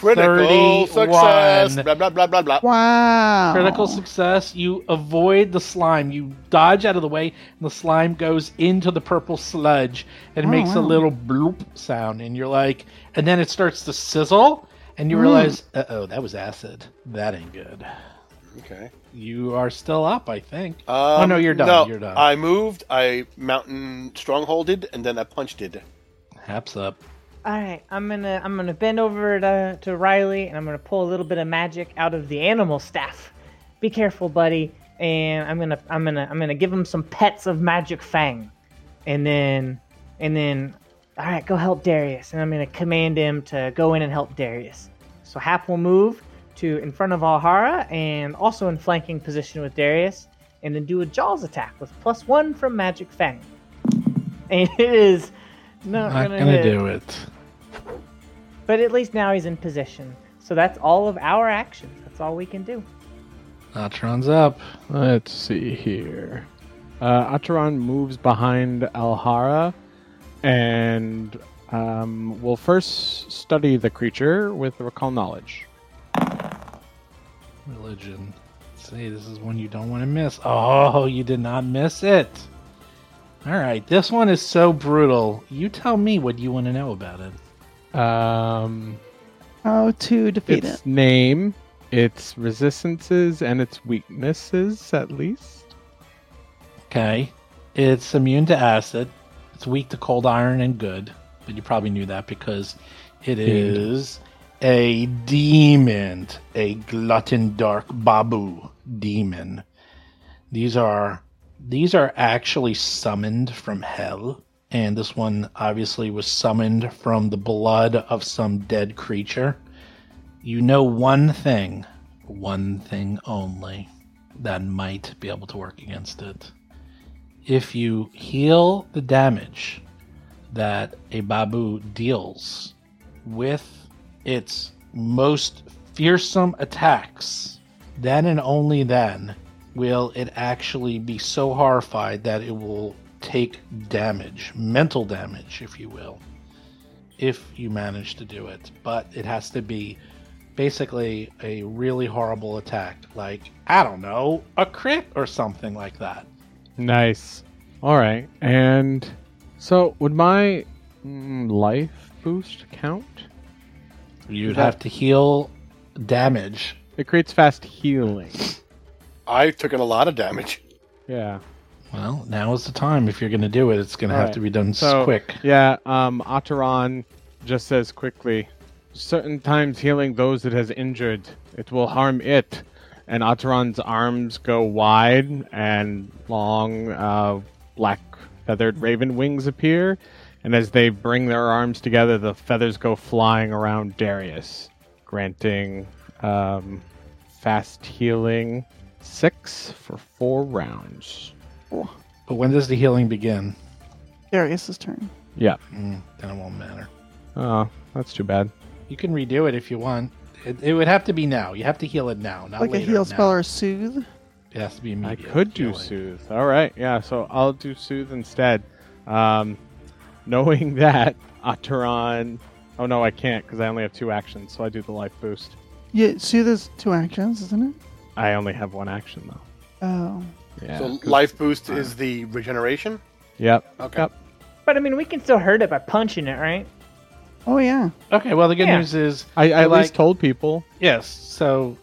Critical 31. success. Blah, blah, blah, blah, blah. Wow. Critical success. You avoid the slime. You dodge out of the way, and the slime goes into the purple sludge, and it Oh, makes a little bloop sound. And you're like, and then it starts to sizzle, and you Mm. realize, uh oh, that was acid. That ain't good. Okay. You are still up, I think. Um, oh no, you're done. No, you're done. I moved, I mountain strongholded, and then I punched it. Haps up. All right, I'm gonna I'm gonna bend over to, to Riley and I'm gonna pull a little bit of magic out of the animal staff. Be careful, buddy. And I'm gonna I'm gonna I'm gonna give him some pets of Magic Fang, and then and then all right, go help Darius. And I'm gonna command him to go in and help Darius. So Hap will move to in front of Alhara and also in flanking position with Darius, and then do a Jaws attack with plus one from Magic Fang. (laughs) And it is not, Not gonna, gonna do it. But at least now he's in position. So that's all of our actions. That's all we can do. Atron's up. Let's see here. Uh, Acheron moves behind Alhara and um, will first study the creature with recall knowledge. Religion. Say this is one you don't want to miss. Oh, you did not miss it. All right, this one is so brutal. You tell me what you want to know about it. Um, How to defeat its it. name, its resistances, and its weaknesses, at least. Okay, it's immune to acid. It's weak to cold iron and good, but you probably knew that because it is a demon, a gluttondark babau demon. These are these are actually summoned from hell, and this one obviously was summoned from the blood of some dead creature. You know one thing, one thing only, that might be able to work against it if you heal the damage that a babau deals with its most fearsome attacks, then and only then will it actually be so horrified that it will take damage, mental damage, if you will, if you manage to do it. But it has to be basically a really horrible attack, like, I don't know, a crit or something like that. Nice. All right. And so, would my mm, life boost count? You'd That- have to heal damage. It creates fast healing. I took in a lot of damage. Yeah. Well, now is the time. If you're going to do it, it's going to have Alright. to be done So quick. Yeah. Um, Acheron just says quickly, certain times healing those it has injured, it will harm it. And Acheron's arms go wide, and long uh, black feathered raven wings appear. And as they bring their arms together, the feathers go flying around Darius, granting um, fast healing six for four rounds. But when does the healing begin? Darius's turn. Yeah. Mm, then it won't matter. Oh, that's too bad. You can redo it if you want. It, it would have to be now. You have to heal it now, not like a later. heal now. spell or soothe. It has to be I immediate. could do healing. soothe. All right, yeah. So I'll do soothe instead. Um, knowing (laughs) that Acheron. Oh no, I can't because I only have two actions. So I do the life boost. Yeah, soothe is two actions, isn't it? I only have one action though. Oh. Yeah. so 'cause- life boost is the regeneration. Yep. Okay. Yep. But I mean, we can still hurt it by punching it, right? Oh yeah. Okay, well, the good Yeah. news is, I, I at like- least told people. yes, so,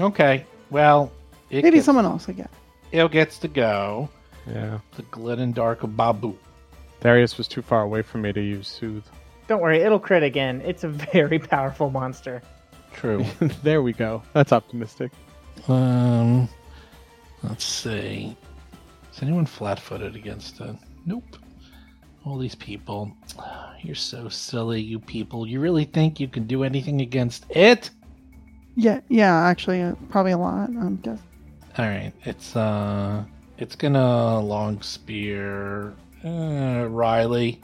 okay, well, it Maybe gets, someone else again. it gets to go. Yeah. The Gluttondark of Babau. Darius was too far away from me to use soothe. Don't worry, it'll crit again. It's a (laughs) very powerful monster. True. (laughs) there we go. That's optimistic. Um, let's see. Is anyone flat-footed against it? Nope. All these people. (sighs) You're so silly, you people. You really think you can do anything against it? Yeah, yeah. Actually, uh, probably a lot. I'm guessing. All right, it's uh, it's gonna long spear uh, Riley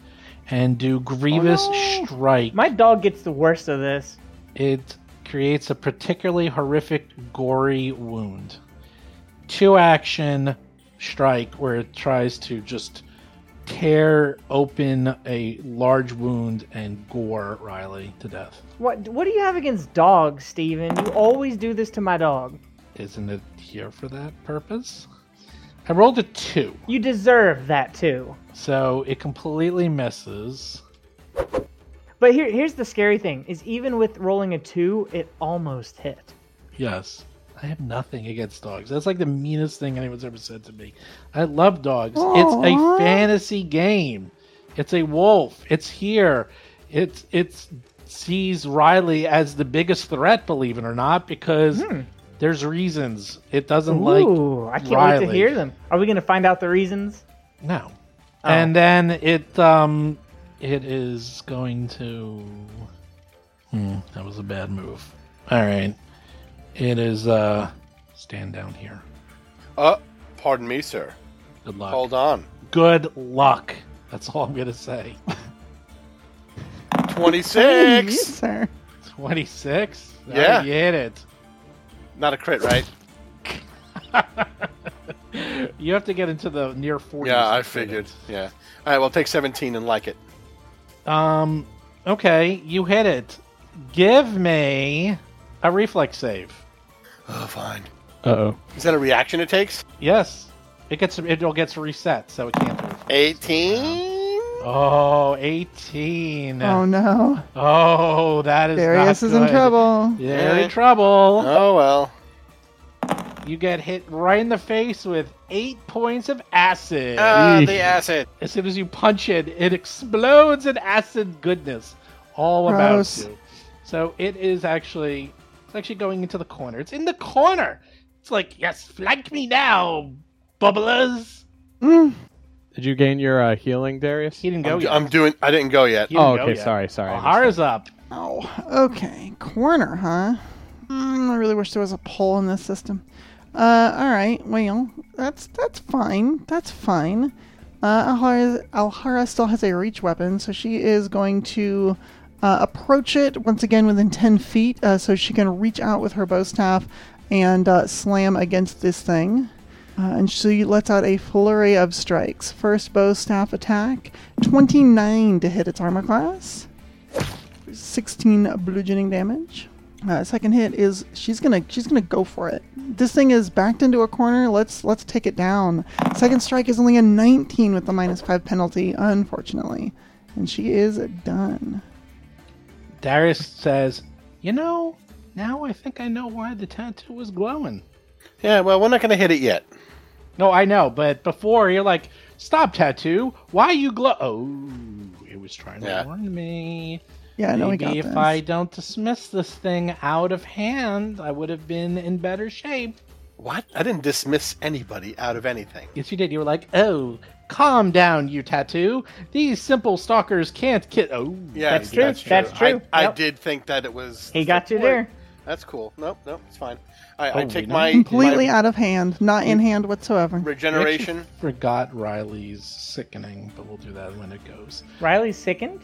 and do grievous Oh, no. strike. My dog gets the worst of this. It creates a particularly horrific, gory wound. Two action strike where it tries to just tear open a large wound and gore Riley to death. What What do you have against dogs, Steven? You always do this to my dog. Isn't it here for that purpose? I rolled a two. You deserve that too. So it completely misses. But here, here's the scary thing: is even with rolling a two, it almost hit. Yes. I have nothing against dogs. That's like the meanest thing anyone's ever said to me. I love dogs. It's a fantasy game. It's a wolf. It's here. It's it's sees Riley as the biggest threat, believe it or not, because there's reasons. It doesn't like Ooh, I can't wait to hear them. Are we gonna find out the reasons? No. Oh. And then it um it is going to Hmm, that was a bad move. All right. It is uh stand down here. Uh, pardon me, sir. Good luck. Hold on. Good luck. That's all I'm going to say. (laughs) Twenty-six. (laughs) sir. 26? Yeah. You hit it. Not a crit, right? (laughs) You have to get into the near forty. Yeah, I figured. it. Yeah. All right. Well, take seventeen and like it. Um okay, you hit it. Give me a reflex save. Oh, fine. Uh oh. Is that a reaction it takes? Yes. It gets it all gets reset, so it can't do. Eighteen. Oh, 18. Oh no. Oh, that is Darius not is in trouble. You're Yeah. in trouble. Oh well. You get hit right in the face with eight points of acid. Eesh. the acid. as soon as you punch it, it explodes in acid goodness all Gross. about you. So it is actually it's actually going into the corner. It's in the corner. It's like, yes, flank me now, bubblers. Mm. Did you gain your uh, healing, Darius? He didn't go I'm, yet. I'm doing. I didn't go yet. Didn't Oh, okay. yet. Sorry, sorry. I missed Alhara's up. Oh, okay. Corner, huh? Mm, I really wish there was a pole in this system. Uh, all right. Well, that's that's fine. That's fine. Uh, Alhara, Alhara still has a reach weapon, so she is going to uh, approach it once again within 10 feet, uh, so she can reach out with her bow staff and uh, slam against this thing. Uh, and she lets out a flurry of strikes. First bow staff attack, 29 to hit its armor class. 16 bludgeoning damage. Uh, second hit is she's gonna she's gonna go for it. This thing is backed into a corner. Let's let's take it down. Second strike is only a 19 with the minus five penalty, unfortunately, and she is done. Darius says, "You know, now I think I know why the tattoo was glowing." Yeah. Well, we're not going to hit it yet. No, I know, but before you're like, "Stop, tattoo! Why you glow?" Oh, it was trying to Yeah. warn me. Yeah, I know we Maybe got if this. I don't dismiss this thing out of hand, I would have been in better shape. What? I didn't dismiss anybody out of anything. Yes, you did. You were like, "Oh, calm down, you tattoo. These simple stalkers can't kill." Oh, Yeah, That's true. That's true. I, I Yep. did think that it was. He got you there. That's cool. Nope, nope, it's fine. I, I Oh, take my Completely my out of hand, not in mm. hand whatsoever. (laughs) regeneration. forgot Riley's sickening, but we'll do that when it goes. Riley's sickened.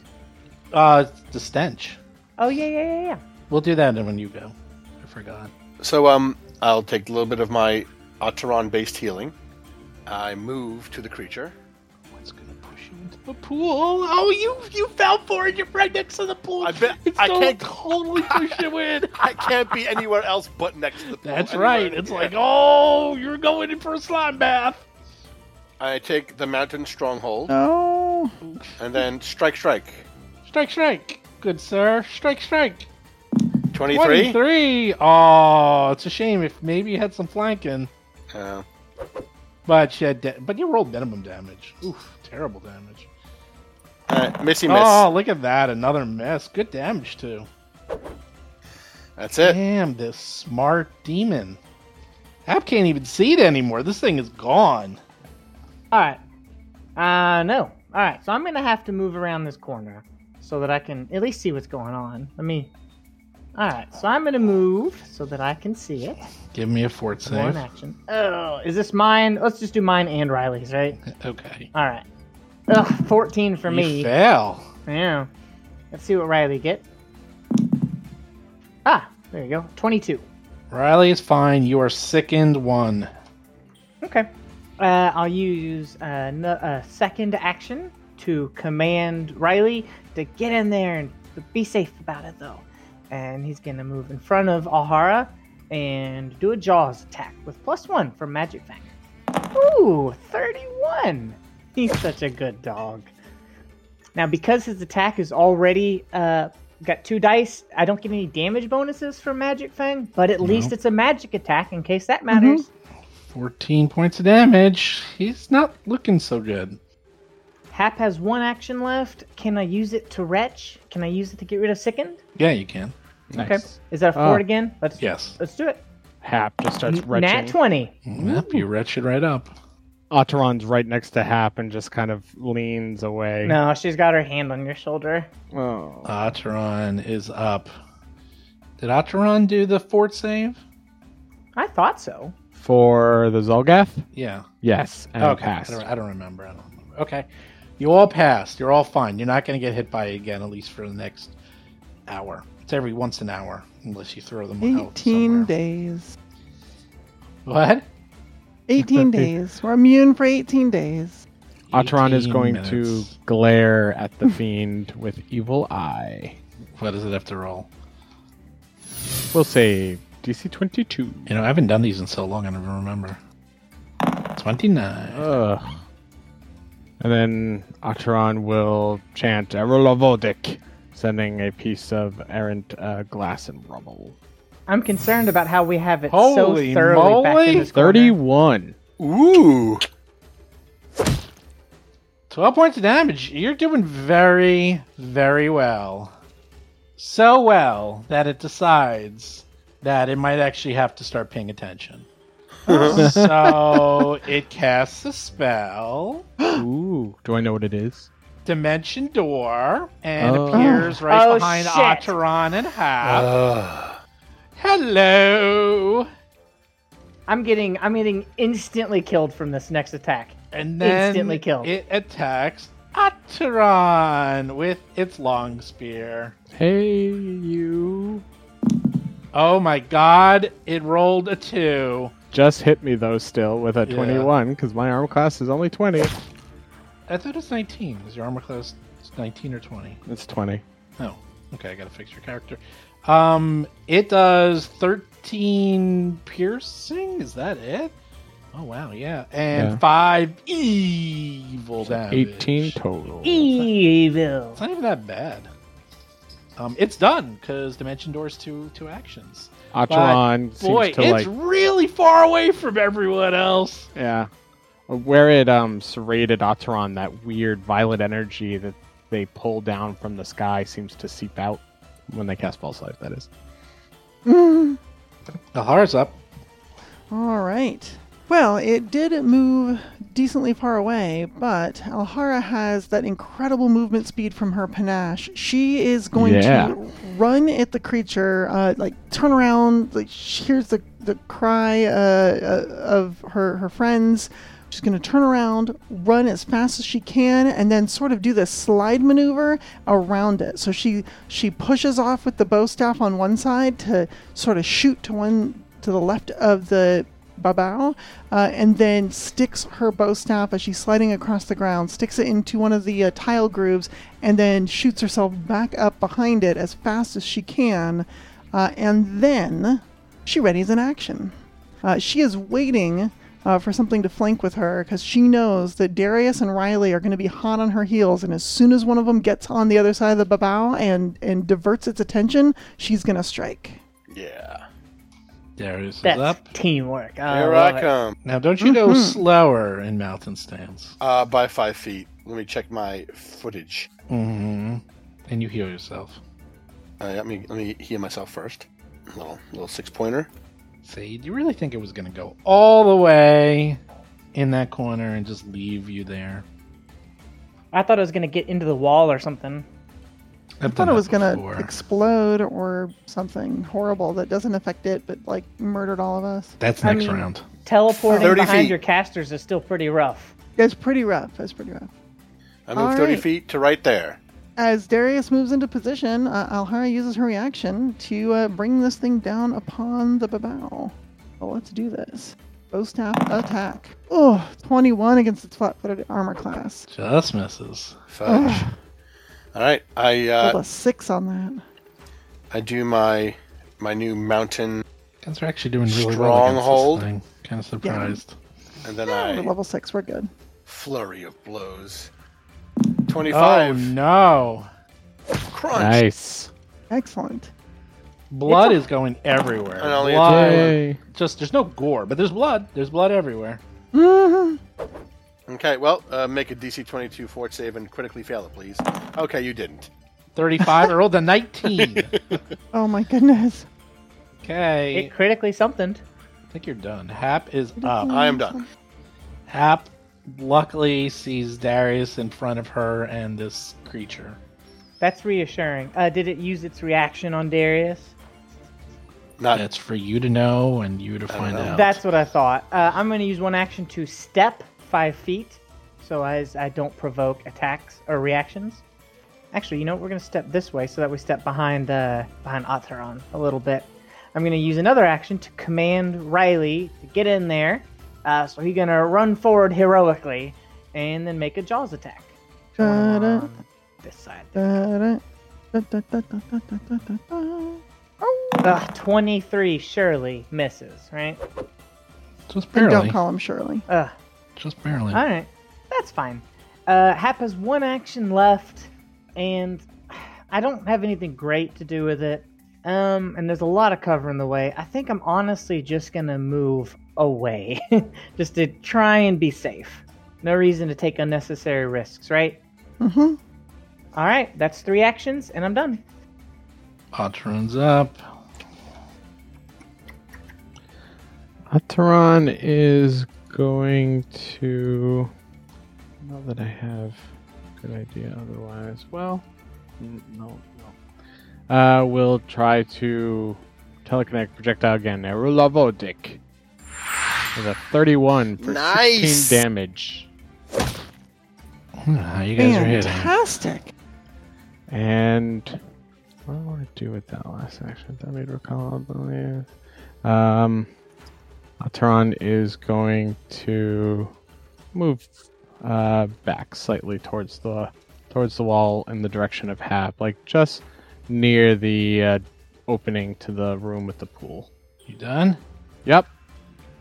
Uh, the stench. Oh yeah, yeah, yeah, yeah. We'll do that when you go. I forgot. So um, I'll take a little bit of my Ataran based healing. I move to the creature. What's gonna push you into the pool. Oh, you you fell for it. You're right next to the pool. I bet- it's I so can't- totally push you in. (laughs) I can't be anywhere else but next to the pool. That's Anywhere- right. It's yeah. like, oh, you're going in for a slime bath. I take the mountain stronghold Oh, and then strike, strike. Strike, strike. Good sir. Strike, strike. 23. 23. Oh, it's a shame if maybe you had some flanking. Uh, But you, had da- but you rolled minimum damage. Oof, terrible damage. uh, missy miss. Oh, look at that. Another miss. Good damage, too. That's it. Damn, this smart demon. Hap can't even see it anymore. This thing is gone. All right. Uh, no. All right. So I'm gonna have to move around this corner so that I can at least see what's going on. Let me. All right. So I'm gonna move so that I can see it. Give me a fort One save. action. Oh, is this mine? Let's just do mine and Riley's, right? (laughs) Okay. All right. Ugh, 14 for You me. fail. Yeah. Let's see what Riley get. Ah, there you go. 22. Riley is fine. You are sickened one. Okay. Uh, I'll use a second action to command Riley to get in there and be safe about it, though. And he's going to move in front of Alhara and do a Jaws attack with plus one from Magic Fang. Ooh, 31! He's such a good dog. Now, because his attack is already uh, got two dice, I don't get any damage bonuses from Magic Fang, but at least it's a magic attack in case that matters. 14 points of damage. He's not looking so good. Hap has one action left. Can I use it to retch? Can I use it to get rid of sickened? Yeah, you can. Nice. Okay. Is that a fort ah. again? Let's Yes. let's do it. Hap just starts Nat retching. twenty. Mm-hmm. Yep, you retch it right up. Ataran's right next to Hap and just kind of leans away. No, she's got her hand on your shoulder. Oh. Ataran is up. Did Ataran do the fort save? I thought so. For the Zolgath? Yeah. Yes. And okay. I don't, I don't remember. I don't remember. Okay. You all passed. You're all fine. You're not going to get hit by it again, at least for the next hour. It's every once an hour, unless you throw them out 18 days. What? 18 (laughs) days. We're immune for 18 days. Ataran is going minutes. to glare (laughs) at the fiend with evil eye. What does it have to roll? We'll say DC 22. You know, I haven't done these in so long, I don't even remember. 29. Ugh. And then Ataran will chant Erolovodik, sending a piece of errant uh, glass and rubble. I'm concerned about how we have it Holy so thoroughly back in this corner. 31. Ooh. 12 points of damage. You're doing very, very well. So well that it decides that it might actually have to start paying attention. Uh-huh. (laughs) so it casts a spell, (gasps) Ooh. Do I know what it is? Dimension Door, and Oh. appears right Oh, behind shit. Ataran and Hap. Hello! I'm getting I'm getting instantly killed from this next attack. And then Instantly killed. it attacks Ataran with its long spear. Hey, you. Oh my god, it rolled a two. Just hit me, though, still, with a Yeah. 21, because my armor class is only 20. I thought it's 19. Is your armor class 19 or 20? It's 20. Oh, okay, I gotta fix your character. Um, it does 13 piercing. Is that it? Oh wow, yeah, and Yeah. five evil damage. 18 total. Evil. It's not even that bad. Um, it's done because Dimension Door's two two actions. Ataran Boy, seems to it's like really far away from everyone else. Yeah. Where it um serrated Ataran, that weird violet energy that they pull down from the sky seems to seep out when they cast False Life, that is. (laughs) Alhara's up. All right. Well, it did move decently far away, but Alhara has that incredible movement speed from her panache. She is going Yeah. to run at the creature, uh, like turn around. Like she hears the the cry uh, uh, of her her friends. She's going to turn around, run as fast as she can, and then sort of do this slide maneuver around it. So she she pushes off with the bow staff on one side to sort of shoot to one to the left of the Babau, uh, and then sticks her bow staff as she's sliding across the ground, sticks it into one of the uh, tile grooves, and then shoots herself back up behind it as fast as she can. Uh, and then she readies an action. Uh, she is waiting uh, for something to flank with her because she knows that Darius and Riley are going to be hot on her heels, and as soon as one of them gets on the other side of the babau and and diverts its attention, she's going to strike. Yeah. Darius is up. teamwork. I Here love I it. come. Now, don't you go slower in mountain stance. Uh, by five feet. Let me check my footage. hmm And you heal yourself. Uh, let me let me heal myself first. Little little six pointer. See, do you really think it was going to go all the way in that corner and just leave you there? I thought it was gonna get into the wall or something. I thought it was going to explode or something horrible that doesn't affect it, but like murdered all of us. That's I next mean- round. Teleporting 30 behind feet. your casters is still pretty rough. It's pretty rough. It's pretty rough. I move All thirty right. feet to right there. As Darius moves into position, uh, Alhara uses her reaction to uh, bring this thing down upon the babau. Well, let's do this. Bow staff attack. Oh, 21 against its flat-footed armor class. Just misses. Fudge. All right. I Rolled uh, a six on that. I do my my new mountain, Guys are actually doing really well against Stronghold. this thing. Kind of surprised. and then We're I level six. We're good. flurry of blows. Oh Twenty-five. no! Crunch. Nice. Excellent. Blood It's is going everywhere. And only a blood. Just there's no gore, but there's blood. There's blood everywhere. Mhm. (laughs) Okay. Well, uh, make a DC twenty-two fort save and critically fail it, please. Okay, you didn't. 35. I rolled a 19. (laughs) Oh my goodness. Okay. It critically something. I think you're done. Hap is up. I am done. Hap luckily sees Darius in front of her and this creature. That's reassuring. Uh, did it use its reaction on Darius? Not. That's for you to know and you to find know. out. That's what I thought. Uh, I'm going to use one action to step five feet, so as I don't provoke attacks or reactions. Actually, you know what? We're going to step this way so that we step behind uh, behind Ataran a little bit. I'm going to use another action to command Riley to get in there. Uh, so he's going to run forward heroically and then make a Jaws attack. Da-da. On this side. Da-da. Oh. Ugh, 23 surely misses, right? Just And don't call him Shirley. Ugh. Just barely. All right, that's fine. Uh, Hap has one action left, and I don't have anything great to do with it. Um, and there's a lot of cover in the way. I think I'm honestly just gonna move away, (laughs) just to try and be safe. No reason to take unnecessary risks, right? Mm-hmm. All right, that's three actions, and I'm done. Patron's up. Ataran is going to. Not that I have a good idea otherwise. Well, n- no, no. Uh, we'll try to telekinetic projectile again. Erulavodik. With a 31 for Nice. 16 damage. Hmm, you guys are hitting. Fantastic. And what do I want to do with that last action? That made recall, I believe. Um, Ataran is going to move uh, back slightly towards the towards the wall in the direction of Hap, like just near the uh, opening to the room with the pool. You done? Yep.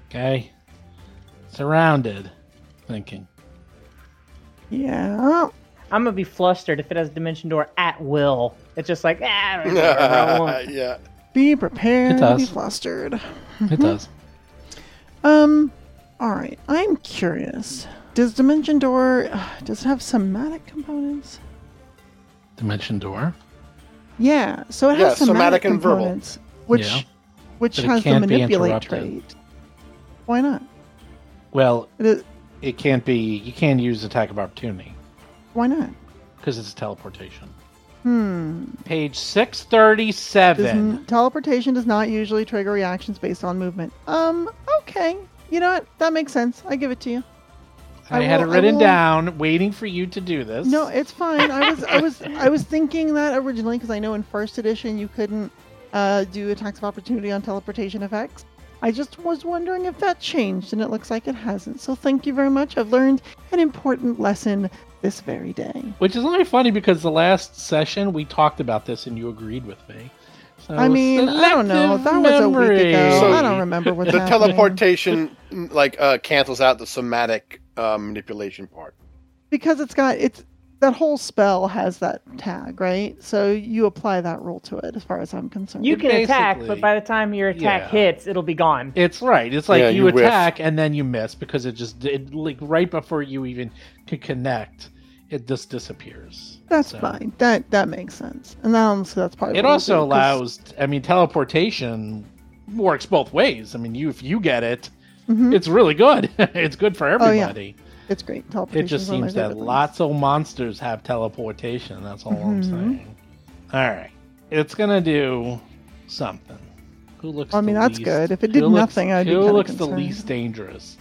Okay. Surrounded. Thinking. Yeah. I'm gonna be flustered if it has a dimension door at will. It's just like ah, I don't know wherever I want. (laughs) yeah. Be prepared It to be does. flustered. It does. Um, all right. I'm curious. Does Dimension Door (sighs) does it have somatic components? Dimension door. Yeah. So it Yeah, has somatic, somatic and verbal. components, which Yeah. which But has the manipulate trait. Why not? Well, It is, it can't be. You can't use attack of opportunity why not? because it's teleportation. Hmm. Page six thirty-seven. Doesn't, teleportation does not usually trigger reactions based on movement. Um. Okay. You know what? That makes sense. I give it to you. I, I had will- it written down, waiting for you to do this. No, it's fine. I was I was I was thinking that originally because I know in first edition you couldn't uh, do attacks of opportunity on teleportation effects. I just was wondering if that changed, and it looks like it hasn't. So thank you very much. I've learned an important lesson this very day. Which is only funny because the last session we talked about this and you agreed with me. So I mean, I don't know. selective That was a week ago. So I don't remember what the happened. teleportation like uh, cancels out the somatic uh, manipulation part. because it's got it's that whole spell has that tag, right? So you apply that rule to it, as far as I'm concerned. You can attack, but by the time your attack yeah. hits, it'll be gone. It's right. It's like Yeah, you, you attack and then you miss because it just it, like right before you even could connect, it just disappears. That's So- fine. That that makes sense. And then so that's probably It also do, 'cause- allows. I mean, teleportation works both ways. I mean, you if you get it, Mhm. it's really good. (laughs) it's good for Oh, yeah. everybody. It's great. It just one of my seems that lots of monsters have teleportation. That's all I'm Mhm. saying. All right, it's gonna do something. Who looks? I mean, that's least- good. If it who did looks- nothing, I'd be who kinda looks the least dangerous?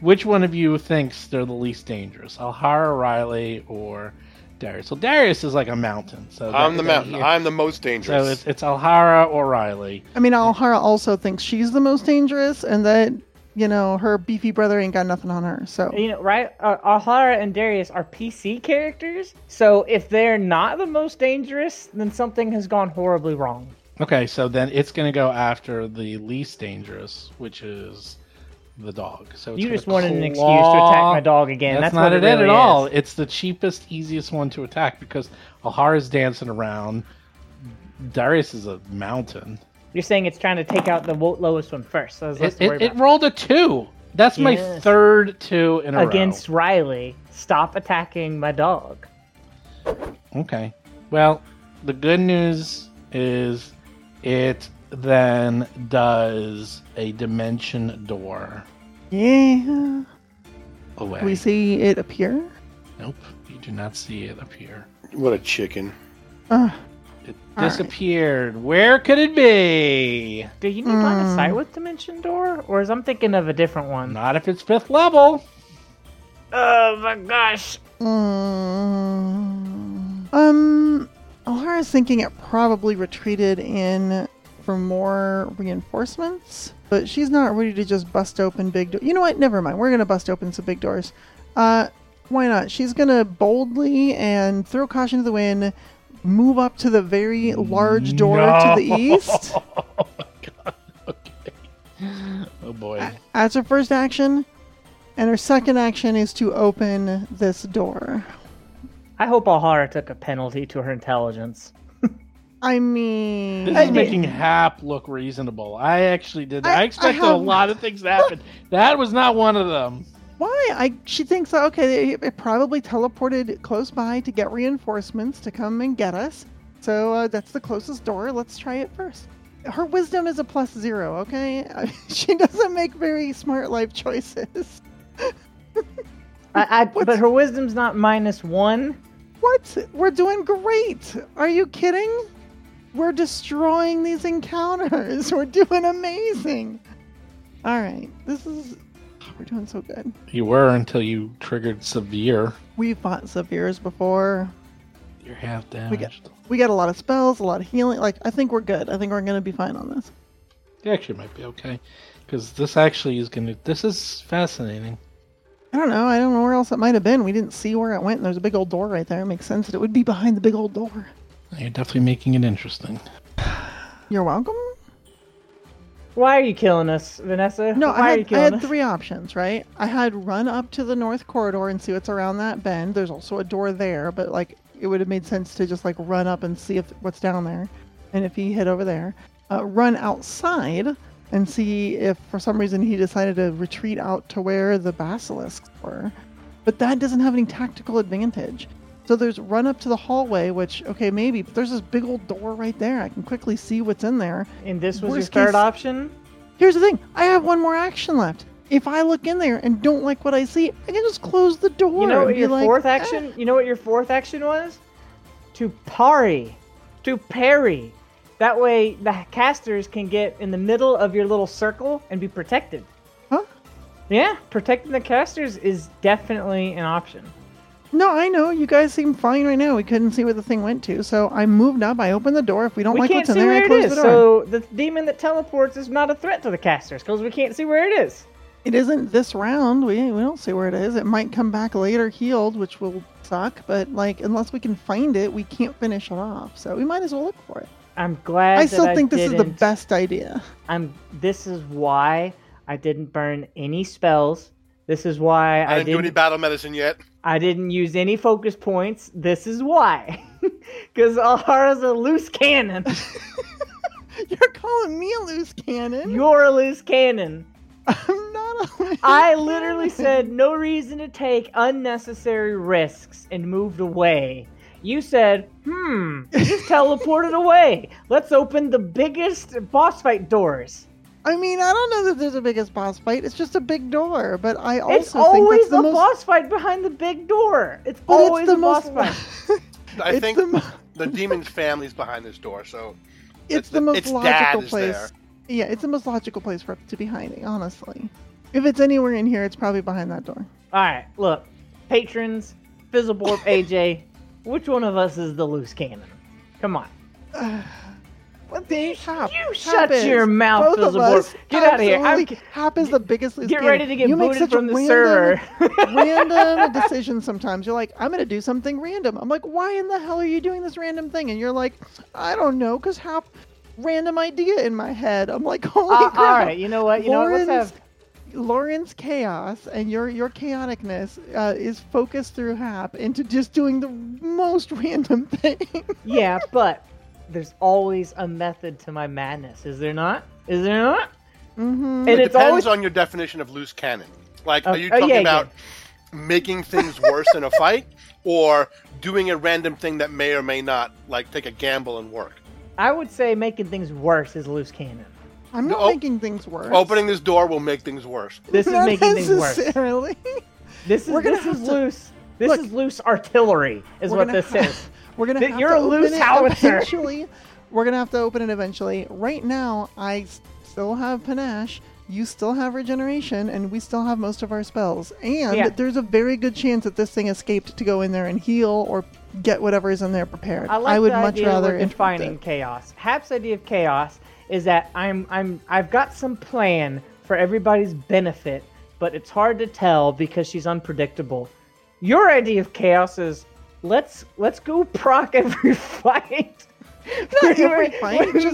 Which one of you thinks they're the least dangerous? Alhara, Riley, or Darius? So Darius is like a mountain. So I'm that- the mountain. yeah. I'm the most dangerous. So it's it's Alhara or Riley. I mean, Alhara also thinks she's the most dangerous, and that you know her beefy brother ain't got nothing on her. So You know, right? Uh, Alhara and Darius are PC characters, so if they're not the most dangerous, then something has gone horribly wrong. Okay, so then it's gonna go after the least dangerous, which is the dog. So it's You just wanted an excuse to attack my dog again. That's, That's, not it it really at all. is. It's the cheapest, easiest one to attack because Alhara's dancing around. Darius is a mountain. You're saying it's trying to take out the lowest one first. So It, it, it rolled a two. That's my third two in a against Riley. Stop attacking my dog. Okay. Well, the good news is it then does a dimension door yeah, away. we see it appear. Nope, you do not see it appear. what a chicken. Uh, It All right. disappeared. Where could it be? Do you need line of sight with Dimension Door, or is I'm thinking of a different one? Not if it's fifth level. Oh my gosh! mm, um, Alhara's thinking it probably retreated in for more reinforcements, but she's not ready to just bust open big doors. You know what? Never mind. We're gonna bust open some big doors. Uh, why not? She's gonna boldly and throw caution to the wind, move up to the very large door to the east. Oh (laughs) god. Okay. Oh boy. That's her first action, and her second action is to open this door. I hope Alhara took a penalty to her intelligence. I mean, This I is making Hap look reasonable. I actually did. I, I- I expected a lot of things to happen. that was not one of them. Why? I she thinks okay, it, it probably teleported close by to get reinforcements to come and get us. So uh, that's the closest door. Let's try it first. Her wisdom is a plus zero. Okay, (laughs) she doesn't make very smart life choices. (laughs) I, I, but her wisdom's not minus one. What? We're doing great. Are you kidding? We're destroying these encounters. (laughs) We're doing amazing. All right, this is. We're doing so good. You were until you triggered severe. We fought Severes before. You're half We got, damaged. we got a lot of spells, a lot of healing. Like, I think we're good. I think we're going to be fine on this. You actually might be okay. Because this actually is going to. This is fascinating. I don't know. I don't know where else it might have been. We didn't see where it went, and there's a big old door right there. It makes sense that it would be behind the big old door. You're definitely making it interesting. You're welcome. Why are you killing us, Vanessa? No, Why I are you had, I had us? three options, right? I had run up to the north corridor and see what's around that bend. There's also a door there, but like it would have made sense to just like run up and see if what's down there, and if he hid over there, uh, run outside and see if for some reason he decided to retreat out to where the basilisks were. But that doesn't have any tactical advantage. So there's run up to the hallway, which okay maybe, but there's this big old door right there. I can quickly see what's in there. And this was your third case- option? Here's the thing I have one more action left. If I look in there and don't like what I see, I can just close the door. You know and what be your like, fourth "Eh." action? You know what your fourth action was? To parry, to parry. That way, the casters can get in the middle of your little circle and be protected. Huh? Yeah, protecting the casters is definitely an option. No, I know. You guys seem fine right now. We couldn't see where the thing went to, so I moved up. I opened the door. If we don't we like can't what's in see there, where I it close is. the door. So the demon that teleports is not a threat to the casters because we can't see where it is. It isn't this round. We we don't see where it is. It might come back later healed, which will suck. But like, unless we can find it, we can't finish it off. So we might as well look for it. I'm glad. I that still think this is the best idea. I'm. This is why I didn't burn any spells. This is why I I, didn't do any battle medicine yet. I didn't use any focus points. This is why. (laughs) Because Alhara's a loose cannon. (laughs) You're calling me a loose cannon. You're a loose cannon. I'm not a loose (laughs) I literally cannon. said no reason to take unnecessary risks and moved away. You said, hmm, just teleported away. Let's open the biggest boss fight doors. I mean, I don't know that there's a biggest boss fight. It's just a big door. But I also it's think always that's the a most. boss fight behind the big door. It's but always it's the a boss fight. I it's think the, mo- the demon's family's behind this door, so it's the most its logical place. there. Yeah, it's the most logical place for it to be hiding. Honestly, if it's anywhere in here, it's probably behind that door. All right, look, patrons, Fizzleborp, AJ, which one of us is the loose cannon? Come on. What the Hap? you shut is. your mouth, Both of. Get outta here. I'm-. Hap is the biggest. Get ready to get you make booted such from the random, server. (laughs) random (laughs) decisions sometimes. You're like, I'm gonna do something random. I'm like, why in the hell are you doing this random thing? And you're like, I don't know, cause Hap random idea in my head. I'm like, (laughs) holy Uh, crap. all right, you know what? You know what? Let's Lauren's- have. Lauren's chaos and your your chaoticness uh, is focused through Hap into just doing the most random thing. Yeah, but there's always a method to my madness, is there not? Is there not? hmm And It depends always on your definition of loose cannon. Like, Oh, are you oh, talking yeah, about making things worse in a fight, or doing a random thing that may or may not, like, take a gamble and work? I would say making things worse is loose cannon. I'm not No, oh, making things worse. Opening this door will make things worse. This is Not making things worse. necessarily. This is We're gonna this is to- loose. This Look, is loose artillery, is what this ha- is. (laughs) We're gonna That have you're to a open loose it howitzer. eventually. We're gonna have to open it eventually. Right now, I still have panache. You still have regeneration, and we still have most of our spells. And Yeah. there's a very good chance that this thing escaped to go in there and heal or get whatever is in there prepared. I like would the much rather defining it. chaos. Hap's idea of chaos is that I'm I'm I've got some plan for everybody's benefit, but it's hard to tell because she's unpredictable. Your idea of chaos is let's let's go proc every (laughs) fight. Not every fight, just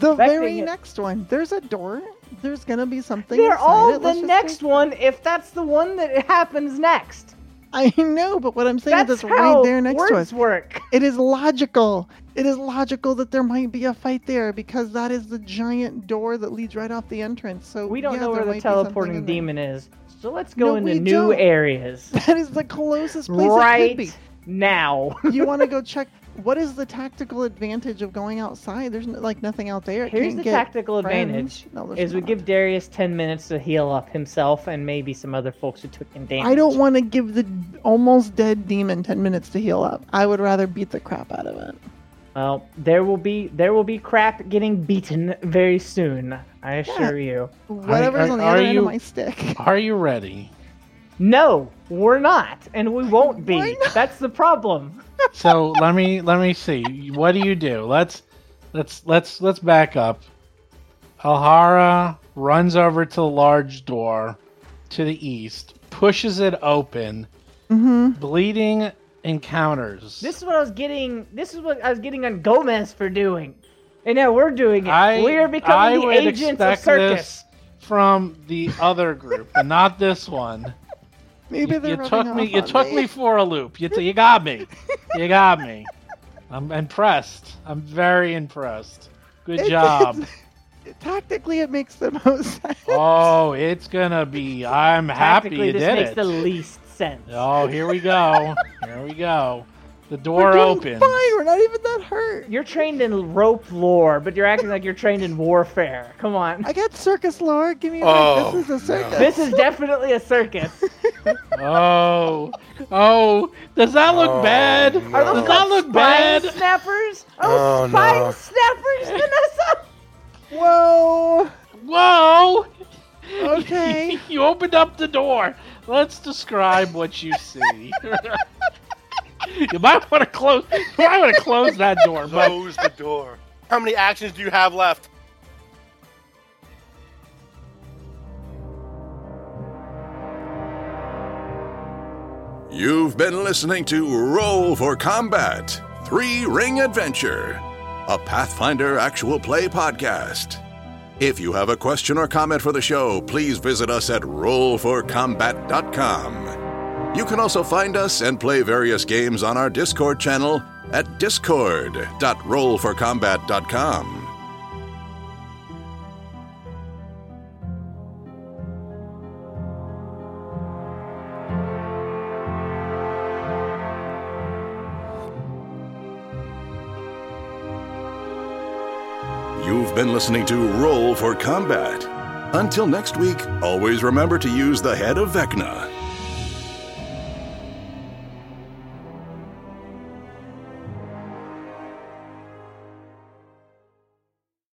The very it. next one. There's a door. There's gonna be something. They're all it. the next one if that's the one that happens next. I know, but what I'm saying That's is that's right there next words to us. work. It is logical. It is logical that there might be a fight there because that is the giant door that leads right off the entrance. So We don't yeah, know where the might be something teleporting demon is. So let's go No, into new don't. areas. (laughs) That is the closest place it could right be. Now. (laughs) You want to go (laughs) check? What is the tactical advantage of going outside? There's like nothing out there. It Here's the tactical friends. advantage No, there's is we give Darius 10 minutes to heal up himself and maybe some other folks who took him damage. I don't want to give the almost dead demon ten minutes to heal up. I would rather beat the crap out of it. Well, there will be there will be crap getting beaten very soon. I assure you. Whatever's are- on the are other end of my stick. (laughs) Are you ready? No, we're not, and we won't be. That's the problem. (laughs) So let me let me see. What do you do? Let's let's let's let's back up. Alhara runs over to the large door to the east, pushes it open. Mm-hmm. Bleeding encounters. This is what I was getting. This is what I was getting on Gomez for doing, and now we're doing it. I we are I becoming the agents of expect circus. this from the other group, but not this one. Maybe you they're you took me. You took me for a loop. You, you got me. You got me. I'm impressed. I'm very impressed. Good It's- job. it's- tactically, it makes the most (laughs) sense. Oh, it's gonna be. I'm happy Tactically, you this did makes it. the least sense. Oh, here we go. (laughs) Here we go. The We're door doing opens. Fine, we're not even that hurt. You're trained in rope lore, but you're acting like you're trained in warfare. Come on. I got circus lore. Give me a Oh, break. This is a circus. This is definitely a circus. (laughs) Oh, oh, does that look Oh, bad? no. Are those Does that called look spine bad? snappers? Oh, Oh, spine no. snappers, (laughs) Vanessa! Whoa! Whoa! Okay. (laughs) you opened up the door. Let's describe what you see. (laughs) you might want to close. You might want to close that door. But Close the door. How many actions do you have left? You've been listening to Roll for Combat Three Ring Adventure, a Pathfinder actual play podcast. If you have a question or comment for the show, please visit us at rollforcombat.com. You can also find us and play various games on our Discord channel at discord.rollforcombat.com. You've been listening to Roll for Combat. Until next week, always remember to use the head of Vecna.